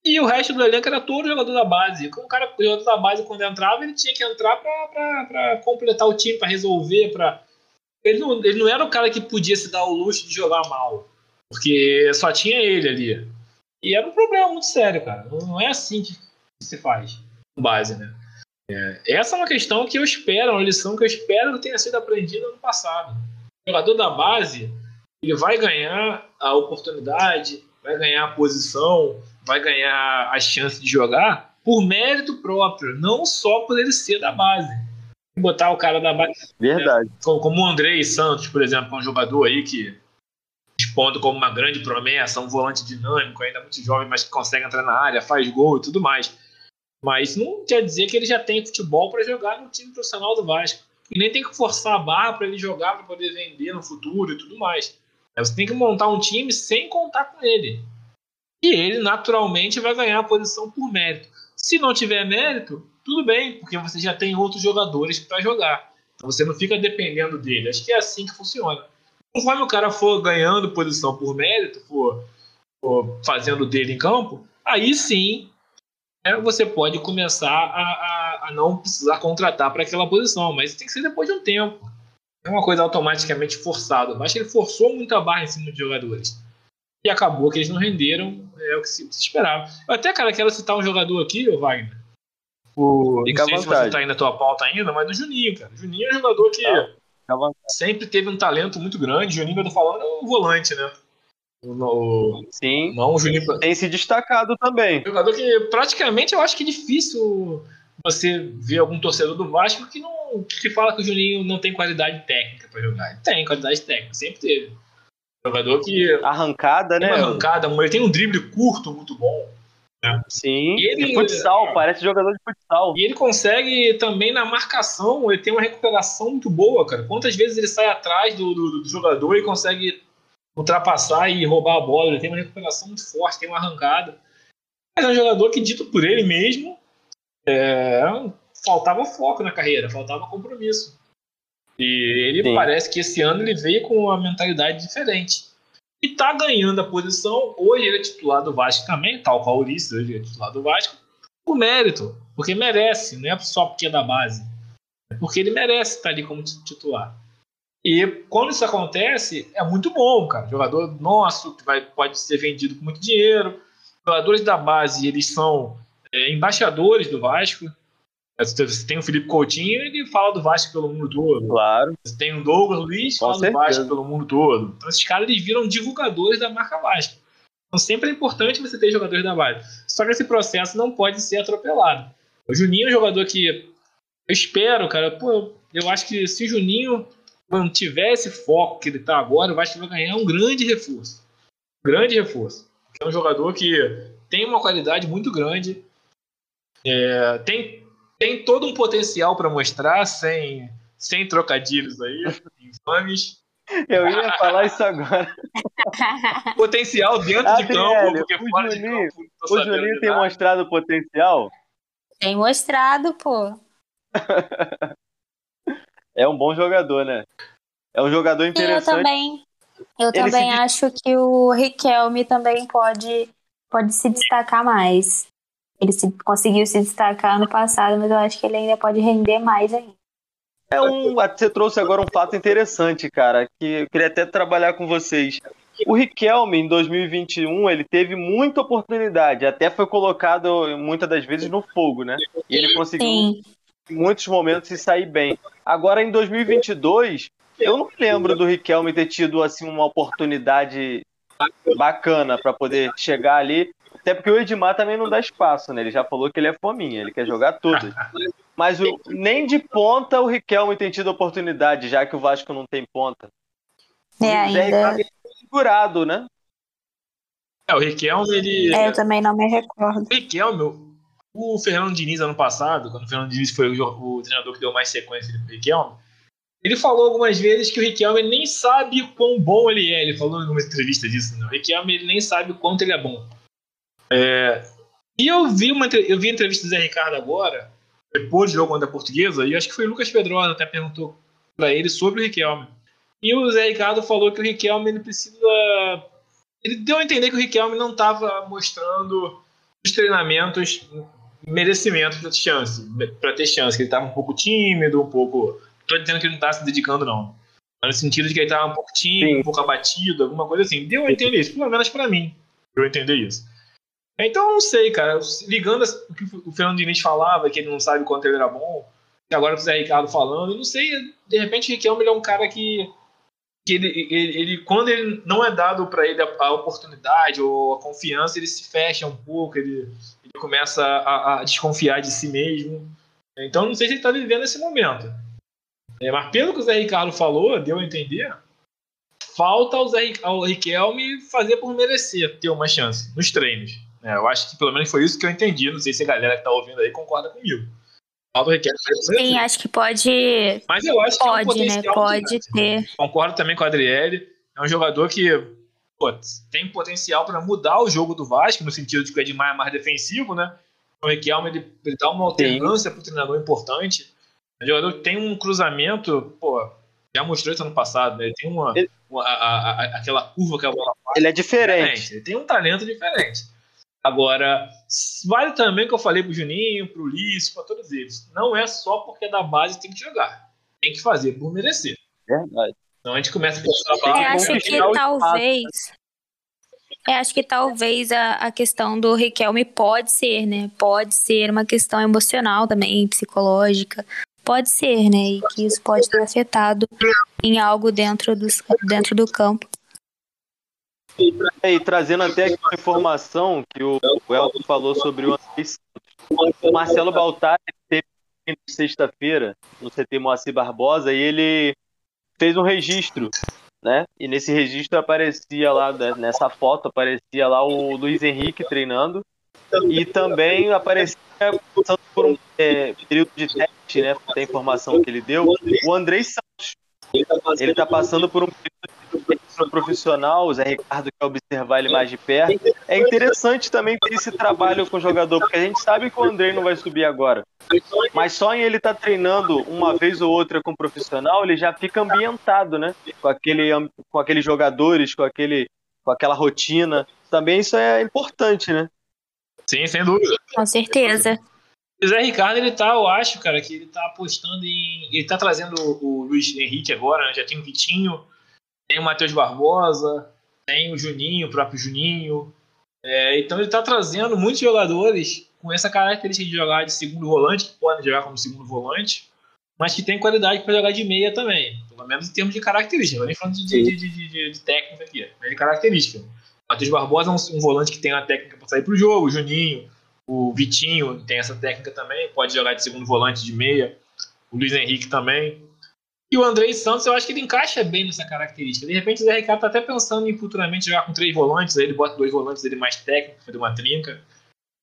E o resto do elenco era todo jogador da base. O cara, jogador da base, quando entrava, ele tinha que entrar para completar o time, para resolver. Pra... Ele, não, ele não era o cara que podia se dar o luxo de jogar mal. Porque só tinha ele ali. E era um problema muito sério, cara. Não, não é assim que se faz base, né? É, essa é uma questão que eu espero, uma lição que eu espero que tenha sido aprendida no passado. O jogador da base, ele vai ganhar a oportunidade, vai ganhar a posição, vai ganhar a chance de jogar por mérito próprio, não só por ele ser da base. Botar o cara da base. Verdade. Como, como o Andrei Santos, por exemplo, é um jogador aí que responde como uma grande promessa, um volante dinâmico, ainda muito jovem, mas que consegue entrar na área, faz gol e tudo mais. Mas não quer dizer que ele já tem futebol para jogar no time profissional do Vasco. E nem tem que forçar a barra para ele jogar para poder vender no futuro e tudo mais. Você tem que montar um time sem contar com ele. E ele naturalmente vai ganhar a posição por mérito. Se não tiver mérito, tudo bem, porque você já tem outros jogadores para jogar. Então você não fica dependendo dele. Acho que é assim que funciona. Conforme o cara for ganhando posição por mérito, for, for fazendo dele em campo, aí sim é, você pode começar a, a, a não precisar contratar para aquela posição, mas tem que ser depois de um tempo. É uma coisa automaticamente forçada. Mas ele forçou muito a barra em cima de jogadores. E acabou que eles não renderam é o que se, se esperava. Eu até, cara, quero citar um jogador aqui, o Wagner. O, Fica não sei se você está aí na tua pauta ainda, mas do Juninho, cara. O Juninho é um jogador que ah, sempre teve um talento muito grande. O Juninho eu tô falando é um volante, né? No, Sim. Não, o Juninho... Tem se destacado também. Um jogador que praticamente eu acho que é difícil você ver algum torcedor do Vasco que não que fala que o Juninho não tem qualidade técnica para jogar. Ele tem qualidade técnica, sempre teve. Jogador que. Arrancada, né? arrancada, ele tem um drible curto muito bom. Né? Sim, e ele, futsal, parece jogador de futsal. E ele consegue também na marcação, ele tem uma recuperação muito boa, cara. Quantas vezes ele sai atrás do, do, do jogador e consegue ultrapassar e roubar a bola? Ele tem uma recuperação muito forte, tem uma arrancada. Mas é um jogador que, dito por ele mesmo, é, faltava foco na carreira, faltava compromisso. E ele Sim. parece que esse ano ele veio com uma mentalidade diferente. E tá ganhando a posição. Hoje ele é titular do Vasco também, tal qual o Ulisses, hoje ele é titular do Vasco, por mérito, porque merece, não é só porque é da base. É porque ele merece estar ali como titular. E quando isso acontece, é muito bom, cara. Jogador nosso, que vai, pode ser vendido com muito dinheiro. Jogadores da base, eles são é, embaixadores do Vasco. Você tem o Felipe Coutinho, ele fala do Vasco pelo mundo todo. Claro. Você tem o Douglas Luiz, fala do Vasco pelo mundo todo. Então esses caras eles viram divulgadores da marca Vasco. Então sempre é importante você ter jogadores da base. Só que esse processo não pode ser atropelado. O Juninho é um jogador que eu espero, cara, pô, eu acho que se o Juninho mantiver esse foco que ele tá agora, o Vasco vai ganhar um grande reforço. Um grande reforço. É um jogador que tem uma qualidade muito grande, é, tem tem todo um potencial para mostrar, sem, sem trocadilhos aí, infames. Eu ia falar isso agora. potencial dentro de campo, porque o fora Juninho, de campo. O Juninho tem mostrado potencial? Tem mostrado, pô. é um bom jogador, né? É um jogador interessante. eu também. Eu Ele também se... acho que o Riquelme também pode, pode se destacar mais. Ele se, conseguiu se destacar no passado, mas eu acho que ele ainda pode render mais ainda. É um, você trouxe agora um fato interessante, cara, que eu queria até trabalhar com vocês. O Riquelme, em 2021, ele teve muita oportunidade, até foi colocado muitas das vezes no fogo, né? E ele conseguiu, Sim. em muitos momentos, se sair bem. Agora, em 2022, eu não lembro do Riquelme ter tido assim uma oportunidade bacana para poder chegar ali. Até porque o Edmar também não dá espaço, né? Ele já falou que ele é fominha, ele quer jogar tudo. Mas o, nem de ponta o Riquelme tem tido oportunidade, já que o Vasco não tem ponta. É, ainda... segurado, né? É, o Riquelme, ele... É, eu também não me recordo. O Riquelme, o Fernando Diniz, ano passado, quando o Fernando Diniz foi o, o treinador que deu mais sequência pro Riquelme, ele falou algumas vezes que o Riquelme nem sabe o quão bom ele é. Ele falou em algumas entrevistas disso, né? O Riquelme ele nem sabe o quanto ele é bom. É, e eu vi, uma, eu vi a entrevista do Zé Ricardo agora, depois do jogo contra a Portuguesa, e acho que foi o Lucas Pedrosa até perguntou para ele sobre o Riquelme. E o Zé Ricardo falou que o Riquelme ele precisa. Ele deu a entender que o Riquelme não estava mostrando os treinamentos, merecimento para ter chance, para ter chance, que ele estava um pouco tímido, um pouco. Tô dizendo que ele não está se dedicando, não. No sentido de que ele estava um pouco tímido, Sim. um pouco abatido, alguma coisa assim. Deu a entender isso, pelo menos para mim. Deu a entender isso. Então, não sei, cara. Ligando o que o Fernando Diniz falava, que ele não sabe quanto ele era bom, e agora o Zé Ricardo falando, eu não sei, de repente o Riquelme é um cara que, que ele, ele, ele, quando ele não é dado para ele a, a, oportunidade ou a confiança, ele se fecha um pouco, ele, ele começa a, a desconfiar de si mesmo. Então, não sei se ele está vivendo esse momento. É, mas pelo que o Zé Ricardo falou, deu a entender, falta ao, Zé, ao Riquelme fazer por merecer ter uma chance nos treinos. É, eu acho que pelo menos foi isso que eu entendi. Não sei se a galera que está ouvindo aí concorda comigo. Falta Riquelme Sim, acho que pode. Mas eu acho pode, que é um né? Pode ter. Concordo também com o Adriele. É um jogador que pô, tem potencial para mudar o jogo do Vasco, no sentido de que o Edmar é mais defensivo, né? O Riquelme ele, ele dá uma alternância para o treinador importante. O jogador tem um cruzamento, pô, já mostrou isso ano passado, né? Ele tem uma, ele... uma a, a, aquela curva que a bola faz. Ele é diferente. diferente. Ele tem um talento diferente. Agora, vale também que eu falei pro Juninho, pro Ulisses, para todos eles. Não é só porque é da base tem que jogar. Tem que fazer por merecer. Verdade. Então a gente começa a pensar a falar. É, acho que talvez. É, acho que talvez a, a questão do Riquelme pode ser, né? Pode ser uma questão emocional também, psicológica. Pode ser, né? E que isso pode ter afetado em algo dentro, dos, dentro do campo. E trazendo até aqui uma informação que o, Elton falou sobre o O Marcelo Baltar teve sexta-feira no CT Moacir Barbosa e ele fez um registro, né? E nesse registro aparecia lá, né, nessa foto, aparecia lá o Luiz Henrique treinando e também aparecia passando por um é, período de teste, né? Da informação que ele deu, o Andrei Santos. Ele está passando por um período de profissional, o Zé Ricardo quer observar ele mais de perto. É interessante também ter esse trabalho com o jogador, porque a gente sabe que o André não vai subir agora. Mas só em ele estar tá treinando uma vez ou outra com o profissional, ele já fica ambientado, né? Com, aquele, com aqueles jogadores, com, aquele, com aquela rotina. Também isso é importante, né? Sim, sem dúvida. Com certeza. O Zé Ricardo, ele tá, eu acho, cara, que ele tá apostando em. Ele tá trazendo o Luiz Henrique agora, né? já tem o Vitinho, tem o Matheus Barbosa, tem o Juninho, o próprio Juninho. É, então ele tá trazendo muitos jogadores com essa característica de jogar de segundo volante, que podem jogar como segundo volante, mas que tem qualidade para jogar de meia também. Pelo menos em termos de característica. Não nem falando de, de, de, de, técnica aqui, mas de característica. Matheus Barbosa é um, um volante que tem a técnica para sair para o jogo, o Juninho o Vitinho tem essa técnica também, pode jogar de segundo volante de meia. O Luiz Henrique também. E o Andrei Santos, eu acho que ele encaixa bem nessa característica. De repente o Zé Ricardo tá até pensando em futuramente jogar com três volantes, aí ele bota dois volantes ele mais técnico, fazer uma trinca.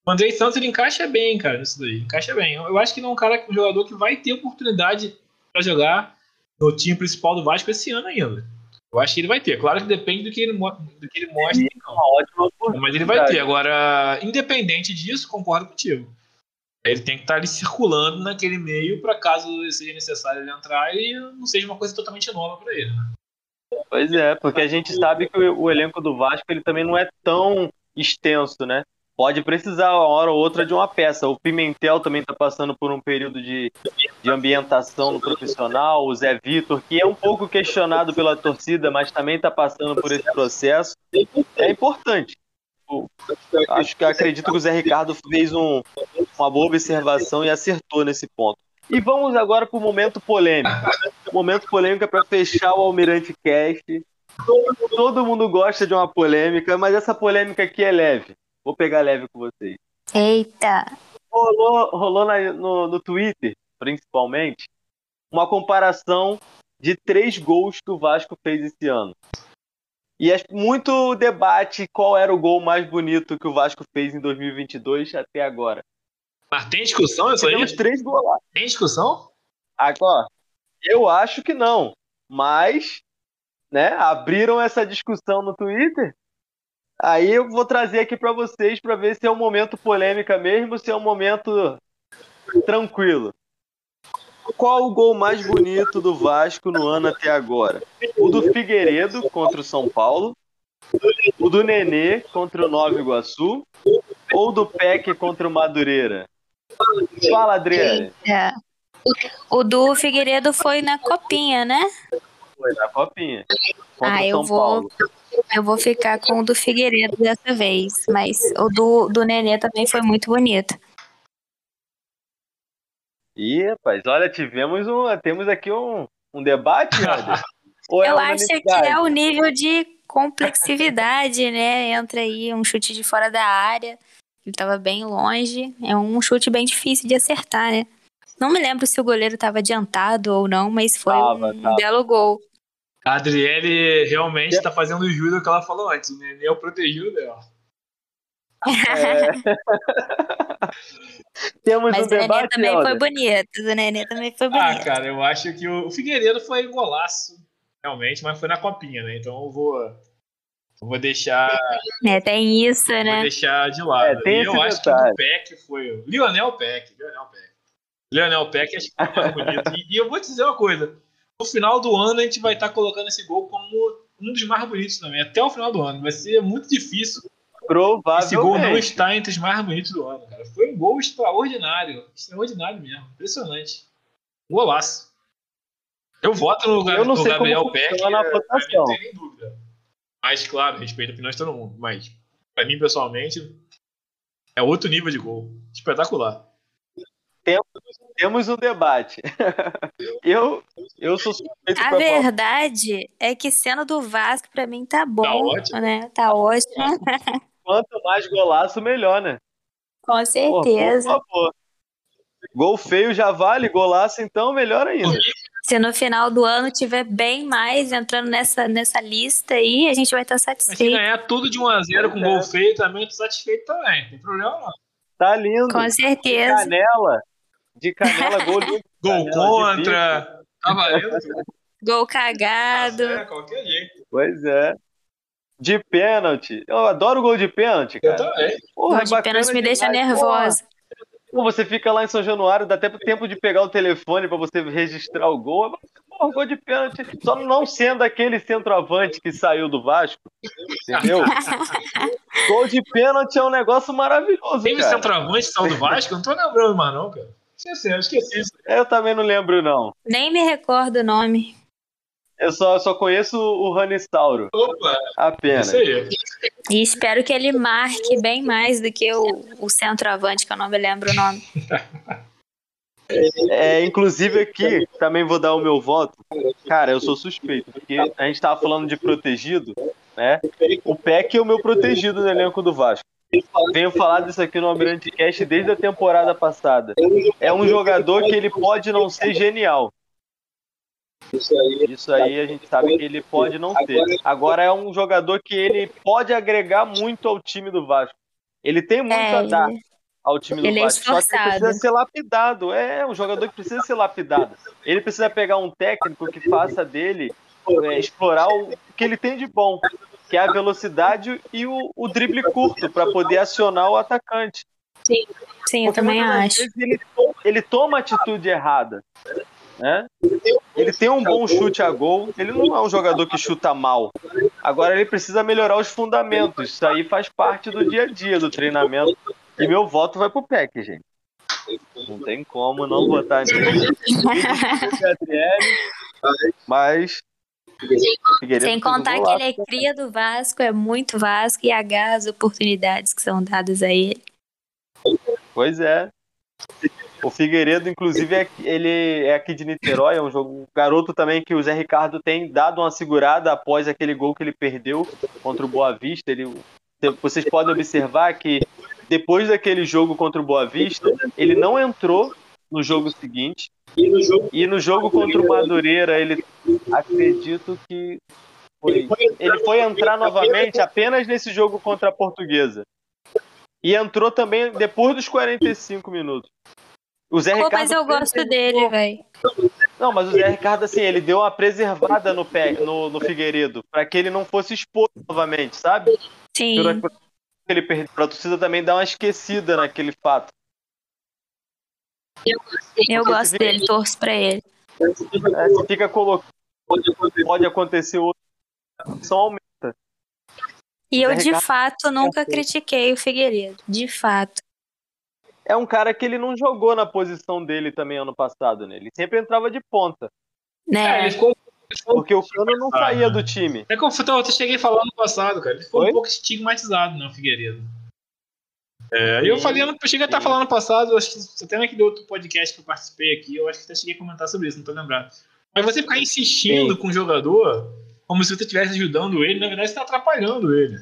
O Andrei Santos ele encaixa bem, cara, nisso daí. Encaixa bem. Eu acho que ele é um cara, um jogador que vai ter oportunidade para jogar no time principal do Vasco esse ano ainda. Eu acho que ele vai ter. Claro que depende do que ele, do que ele mostra. É uma ótima Mas ele vai ter. Agora, independente disso, concordo contigo. Ele tem que estar ali circulando naquele meio para caso seja necessário ele entrar e não seja uma coisa totalmente nova para ele. Né? Pois é, porque a gente sabe que o, o elenco do Vasco ele também não é tão extenso, né? pode precisar uma hora ou outra de uma peça. O Pimentel também está passando por um período de, de ambientação no profissional. O Zé Vitor, que é um pouco questionado pela torcida, mas também está passando por esse processo. É importante. Acho que acredito que o Zé Ricardo fez um, uma boa observação e acertou nesse ponto. E vamos agora para o momento polêmico. Momento polêmico é para fechar o Almirante Cast. Todo mundo gosta de uma polêmica, mas essa polêmica aqui é leve. Vou pegar leve com vocês. Eita! Rolou, rolou na, no, no Twitter, principalmente, uma comparação de três gols que o Vasco fez esse ano. E é muito debate qual era o gol mais bonito que o Vasco fez em 2022 até agora. Mas tem discussão isso aí? Temos três gols Tem discussão? Agora, eu acho que não. Mas, né, abriram essa discussão no Twitter Aí eu vou trazer aqui para vocês para ver se é um momento polêmica mesmo, se é um momento tranquilo. Qual o gol mais bonito do Vasco no ano até agora? O do Figueiredo contra o São Paulo, o do Nenê contra o Nova Iguaçu ou do PEC contra o Madureira? Fala, Adriane. É. O do Figueiredo foi na copinha, né? Foi na copinha. Contra Ah, eu São vou- Paulo. Eu vou ficar com o do Figueiredo dessa vez, mas o do, do Nenê também foi muito bonito. Ih, rapaz, olha, tivemos um. Temos aqui um, um debate, é Eu acho que é o nível de complexividade, né? Entra aí um chute de fora da área, que tava bem longe. É um chute bem difícil de acertar, né? Não me lembro se o goleiro tava adiantado ou não, mas foi Tava, um tava. belo gol. A Adriele realmente tá fazendo jus ao que ela falou antes. O Nenê é o protegido dela. É. Temos Mas um o Nenê também foi bonito. O Nenê também foi Ah, bonito. cara, eu acho que o Figueiredo foi golaço, realmente, mas foi na copinha, né? Então eu vou, eu vou deixar, É, tem isso, vou né? deixar de lado. É, e eu acho que detalhe. o Peck foi Lionel Peck, Lionel Peck. Lionel Peck acho que foi mais bonito. E, e eu vou te dizer uma coisa, no final do ano a gente vai estar colocando esse gol como um dos mais bonitos também, até o final do ano. Vai ser muito difícil esse gol não Provavelmente. estar entre os mais bonitos do ano, cara. Foi um gol extraordinário. Extraordinário mesmo. Impressionante. Golaço. Eu voto no, Gab- Eu não no sei Gabriel Peck. funciona a é, pra mim votação. não tem nem dúvida. Mas, claro, respeito a opinião de todo mundo. Mas, pra mim, pessoalmente, é outro nível de gol. Espetacular. Temos um debate. eu, eu sou suspeito A falar. verdade é que sendo do Vasco, pra mim tá bom, ótimo. né? Tá ótimo, Quanto mais golaço, melhor, né? com certeza. por favor. Gol feio já vale, golaço então melhor ainda. Se no final do ano tiver bem mais entrando nessa, nessa lista aí, a gente vai estar Mas se satisfeito. ganhar tudo de 1x0 com É. gol feio, também eu tô satisfeito também. Não tem problema não. Tá lindo. Com De certeza. canela. De canela, gol lindo. Gol Canela de contra. Tá valendo. Gol Tá cagado. certo, qualquer jeito. Pois é. De pênalti. Eu adoro gol de pênalti, Eu cara. também. Porra, Gol de bacana pênalti me deixa demais. nervosa. Pô, você fica lá em São Januário, dá até tempo de pegar o telefone pra você registrar o gol. Porra, gol de pênalti. Só não sendo aquele centroavante que saiu do Vasco. Entendeu? gol de pênalti é um negócio maravilhoso, Teve cara. centroavante que saiu do Vasco? Eu não tô lembrando mais, não, cara. Esqueci, eu esqueci isso. Eu também não lembro, não. Nem me recordo o nome. Eu só, só conheço o Ranistauro, Opa, apenas. isso aí. E espero que ele marque bem mais do que o, o centroavante, que eu não me lembro o nome. É, inclusive aqui, também vou dar o meu voto. Cara, eu sou suspeito, porque a gente tava falando de protegido, né? O Peck é o meu protegido no elenco do Vasco. Venho falar disso aqui no Almirante Cast desde a temporada passada. É um jogador que ele pode não ser genial. Isso aí a gente sabe que ele pode não ser. Agora é um jogador que ele pode agregar muito ao time do Vasco. Ele tem muito É, a dar ao time do ele é Vasco. Só que ele precisa ser lapidado. É um jogador que precisa ser lapidado. Ele precisa pegar um técnico que faça dele é, explorar o que ele tem de bom, que é a velocidade e o, o drible curto para poder acionar o atacante. sim, eu Porque também acho. vezes ele, ele toma a atitude errada. Né? Ele tem um bom chute a gol, ele não é um jogador que chuta mal. Agora ele precisa melhorar os fundamentos. Isso aí faz parte do dia a dia do treinamento. E meu voto vai pro PEC, gente. Não tem como não votar nele. Mas. Figueiredo Sem contar que ele é cria do Vasco, é muito Vasco e agarra as oportunidades que são dadas a ele. Pois é. O Figueiredo, inclusive, é, ele é aqui de Niterói, é um jogo, garoto também que o Zé Ricardo tem dado uma segurada após aquele gol que ele perdeu contra o Boa Vista. Ele, vocês podem observar que depois daquele jogo contra o Boa Vista, ele não entrou no jogo seguinte. E no jogo contra o Madureira, ele acredito que foi, ele foi entrar novamente apenas nesse jogo contra a Portuguesa. E entrou também depois dos 45 minutos. O Zé Pô, Ricardo mas eu gosto dele, velho. Não, mas o Zé Ricardo, assim, ele deu uma preservada no, pé, no, no Figueiredo, para que ele não fosse exposto novamente, sabe? Sim. Ele perdeu, pra torcida também dar uma esquecida naquele fato. Eu gosto dele, torço pra ele. É, se fica colocando, pode acontecer outra, só aumenta. E eu, de fato, nunca critiquei o Figueiredo. De fato. É um cara que ele não jogou na posição dele também ano passado, né? Ele sempre entrava de ponta. Né? É, ele ficou, Porque o Cano não saía do time. É como eu até cheguei a falar no passado, cara. Ele ficou Oi? um pouco estigmatizado, né, o Figueiredo. É, eu falei, eu cheguei a estar falando no passado, acho que até naquele outro podcast que eu participei aqui, eu acho que até cheguei a comentar sobre isso, não tô lembrado. Mas você ficar insistindo Sim. com o jogador, como se você estivesse ajudando ele, na verdade você está atrapalhando ele.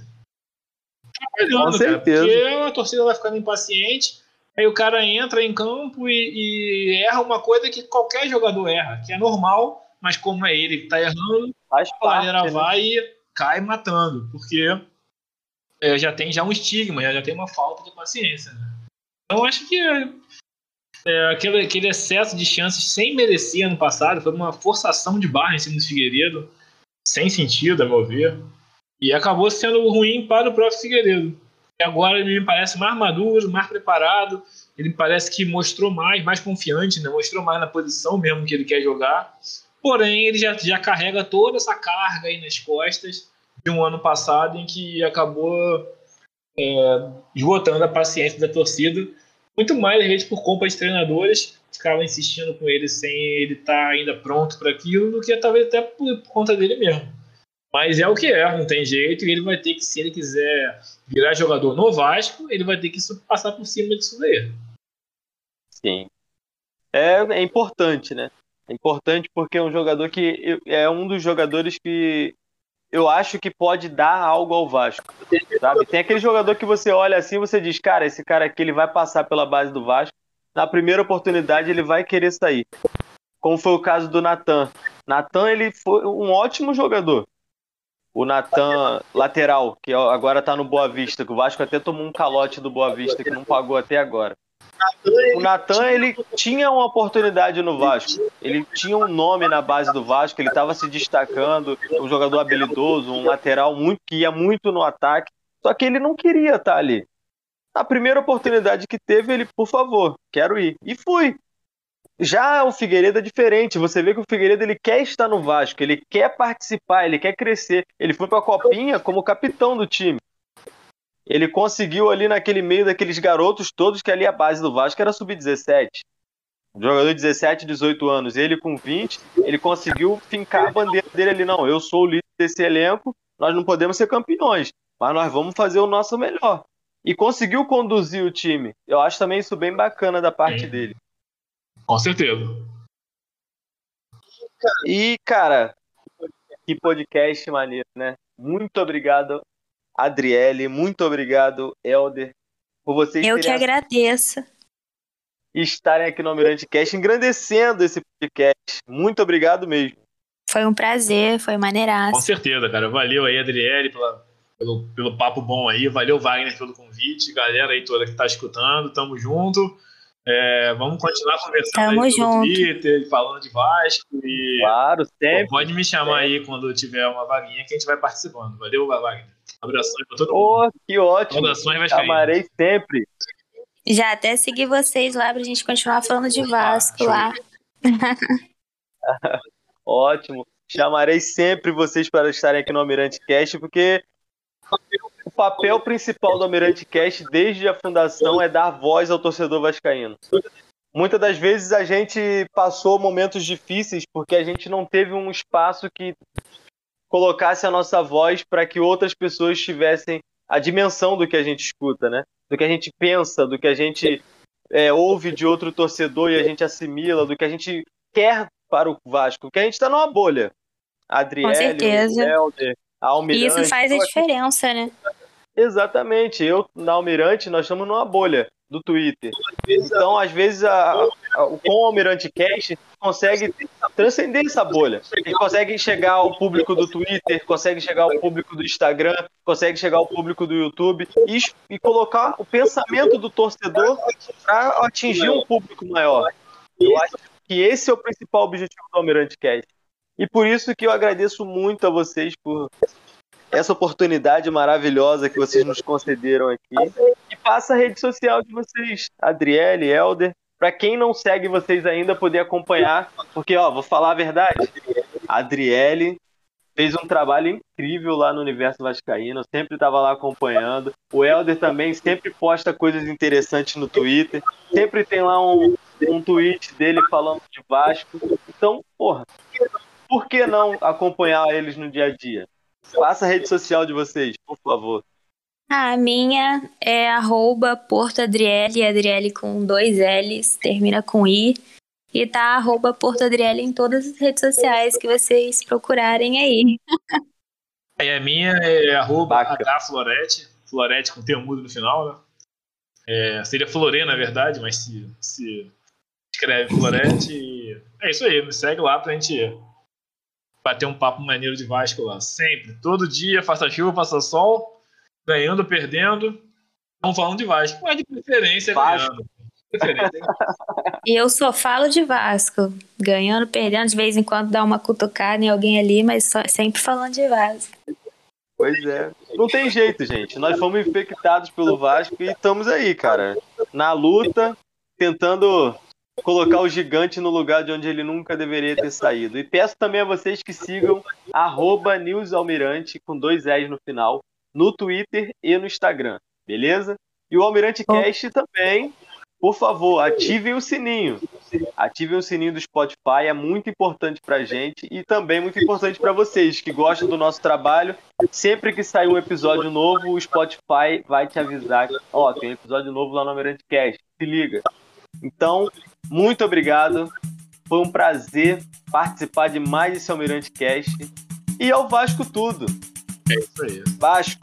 Atrapalhando, com certeza. Cara, porque a torcida vai ficando impaciente, aí o cara entra em campo e, e, erra uma coisa que qualquer jogador erra, que é normal, mas como é ele que está errando, Faz a galera né? vai e cai matando, porque é, já tem já um estigma, já, já tem uma falta de paciência. Né? Então acho que é, aquele, aquele excesso de chances sem merecer ano passado foi uma forçação de barra em cima do Figueiredo, sem sentido, a meu ver, e acabou sendo ruim para o próprio Figueiredo. Agora ele me parece mais maduro, mais preparado, ele parece que mostrou mais, mais confiante, né? mostrou mais na posição mesmo que ele quer jogar. Porém, ele já, já carrega toda essa carga aí nas costas de um ano passado em que acabou é, esgotando a paciência da torcida, muito mais às vezes por culpa de treinadores ficavam insistindo com ele sem ele estar tá ainda pronto para aquilo, do que talvez até por, por, conta dele mesmo. Mas é o que é, não tem jeito, e ele vai ter que, se ele quiser virar jogador no Vasco, ele vai ter que passar por cima disso daí. Sim. É, é importante, né? É importante porque é um jogador que é um dos jogadores que eu acho que pode dar algo ao Vasco. Sabe? Tem aquele jogador que você olha assim você diz, cara, esse cara aqui ele vai passar pela base do Vasco. Na primeira oportunidade ele vai querer sair. Como foi o caso do Natan. Natan ele foi um ótimo jogador. O Natan lateral, que agora está no Boa Vista, que o Vasco até tomou um calote do Boa Vista que não pagou até agora. O Natan, ele tinha uma oportunidade no Vasco. Ele tinha um nome na base do Vasco, ele estava se destacando, um jogador habilidoso, um lateral muito que ia muito no ataque. Só que ele não queria estar ali. A primeira oportunidade que teve, ele, por favor, quero ir. E fui. Já o Figueiredo é diferente. Você vê que o Figueiredo ele quer estar no Vasco, ele quer participar, ele quer crescer. Ele foi para a Copinha como capitão do time. Ele conseguiu ali naquele meio daqueles garotos todos que ali a base do Vasco era sub-17. Jogador de 17, 18 anos, ele com 20, ele conseguiu fincar a bandeira dele ali. Não, eu sou o líder desse elenco, nós não podemos ser campeões, mas nós vamos fazer o nosso melhor. E conseguiu conduzir o time. Eu acho também isso bem bacana da parte dele. Com certeza. E, cara, que podcast maneiro, né? Muito obrigado Adriele, muito obrigado, Elder, por vocês Eu que agradeço. Estarem aqui no Almirante Cast, engrandecendo esse podcast. Muito obrigado mesmo. Foi um prazer, foi maneiraço. Com certeza, cara. Valeu aí, Adriele, pela, pelo, pelo papo bom aí. Valeu, Wagner, pelo convite. Galera aí toda que tá escutando, tamo junto. É, vamos continuar conversando Tamo aí junto. no Twitter, falando de Vasco. E, claro, sempre. Pode me chamar sempre. aí quando tiver uma vaguinha que a gente vai participando. Valeu, Wagner. Abrações pra todo mundo. Oh, que ótimo. Saudações Chamarei sempre. Já até segui vocês lá pra gente continuar falando de Vasco lá. ótimo. Chamarei sempre vocês para estarem aqui no Almirante Cast, porque papel principal do Almirante Cast desde a fundação é dar voz ao torcedor vascaíno. Muitas das vezes a gente passou momentos difíceis porque a gente não teve um espaço que colocasse a nossa voz para que outras pessoas tivessem a dimensão do que a gente escuta, né? Do que a gente pensa, do que a gente é, ouve de outro torcedor e a gente assimila, do que a gente quer para o Vasco. Porque a gente está numa bolha. Adriele, Com certeza. Helder, Almirante. Isso faz a diferença, né? Exatamente. Eu, na Almirante, nós estamos numa bolha do Twitter. Então, às vezes, a, a, com o Almirante Cast, consegue transcender essa bolha. Ele consegue chegar ao público do Twitter, consegue chegar ao público do Instagram, consegue chegar ao público do YouTube e, e colocar o pensamento do torcedor para atingir um público maior. Eu acho que esse é o principal objetivo do Almirante Cast. E por isso que eu agradeço muito a vocês por essa oportunidade maravilhosa que vocês nos concederam aqui. E passa a rede social de vocês, Adriele, Elder, para quem não segue vocês ainda poder acompanhar, porque ó, vou falar a verdade. A Adriele fez um trabalho incrível lá no Universo Vascaíno, sempre estava lá acompanhando. O Helder também sempre posta coisas interessantes no Twitter, sempre tem lá um, um tweet dele falando de Vasco. Então, porra, por que não acompanhar eles no dia a dia? Passa a rede social de vocês, por favor. A minha é arroba Porto Adriele, Adriele com dois L's, termina com I. E tá arroba Porto Adriele em todas as redes sociais que vocês procurarem aí. E a minha é arroba Florete, Florete com T mudo no final, né? É, seria Florê, na verdade, mas se, se escreve Florete. é isso aí, me segue lá pra gente bater um papo maneiro de Vasco lá. Sempre, todo dia, faça chuva, faça sol, ganhando, perdendo. Estamos falando de Vasco, mas de preferência Vasco. ganhando. E eu só falo de Vasco. Ganhando, perdendo, de vez em quando dá uma cutucada em alguém ali, mas só, sempre falando de Vasco. Pois é. Não tem jeito, gente. Nós fomos infectados pelo Vasco e estamos aí, cara. Na luta, tentando colocar o gigante no lugar de onde ele nunca deveria ter saído. E peço também a vocês que sigam Newsalmirante com dois S no final, no Twitter e no Instagram, beleza? E o Almirante Cast também por favor, ativem o sininho. Ativem o sininho do Spotify, é muito importante pra gente e também muito importante para vocês que gostam do nosso trabalho. Sempre que sair um episódio novo, o Spotify vai te avisar. Ó, oh, tem um episódio novo lá no Almirante Cast. Se liga. Então, muito obrigado. Foi um prazer participar de mais esse Almirante Cast. E ao Vasco tudo. É isso aí. Vasco.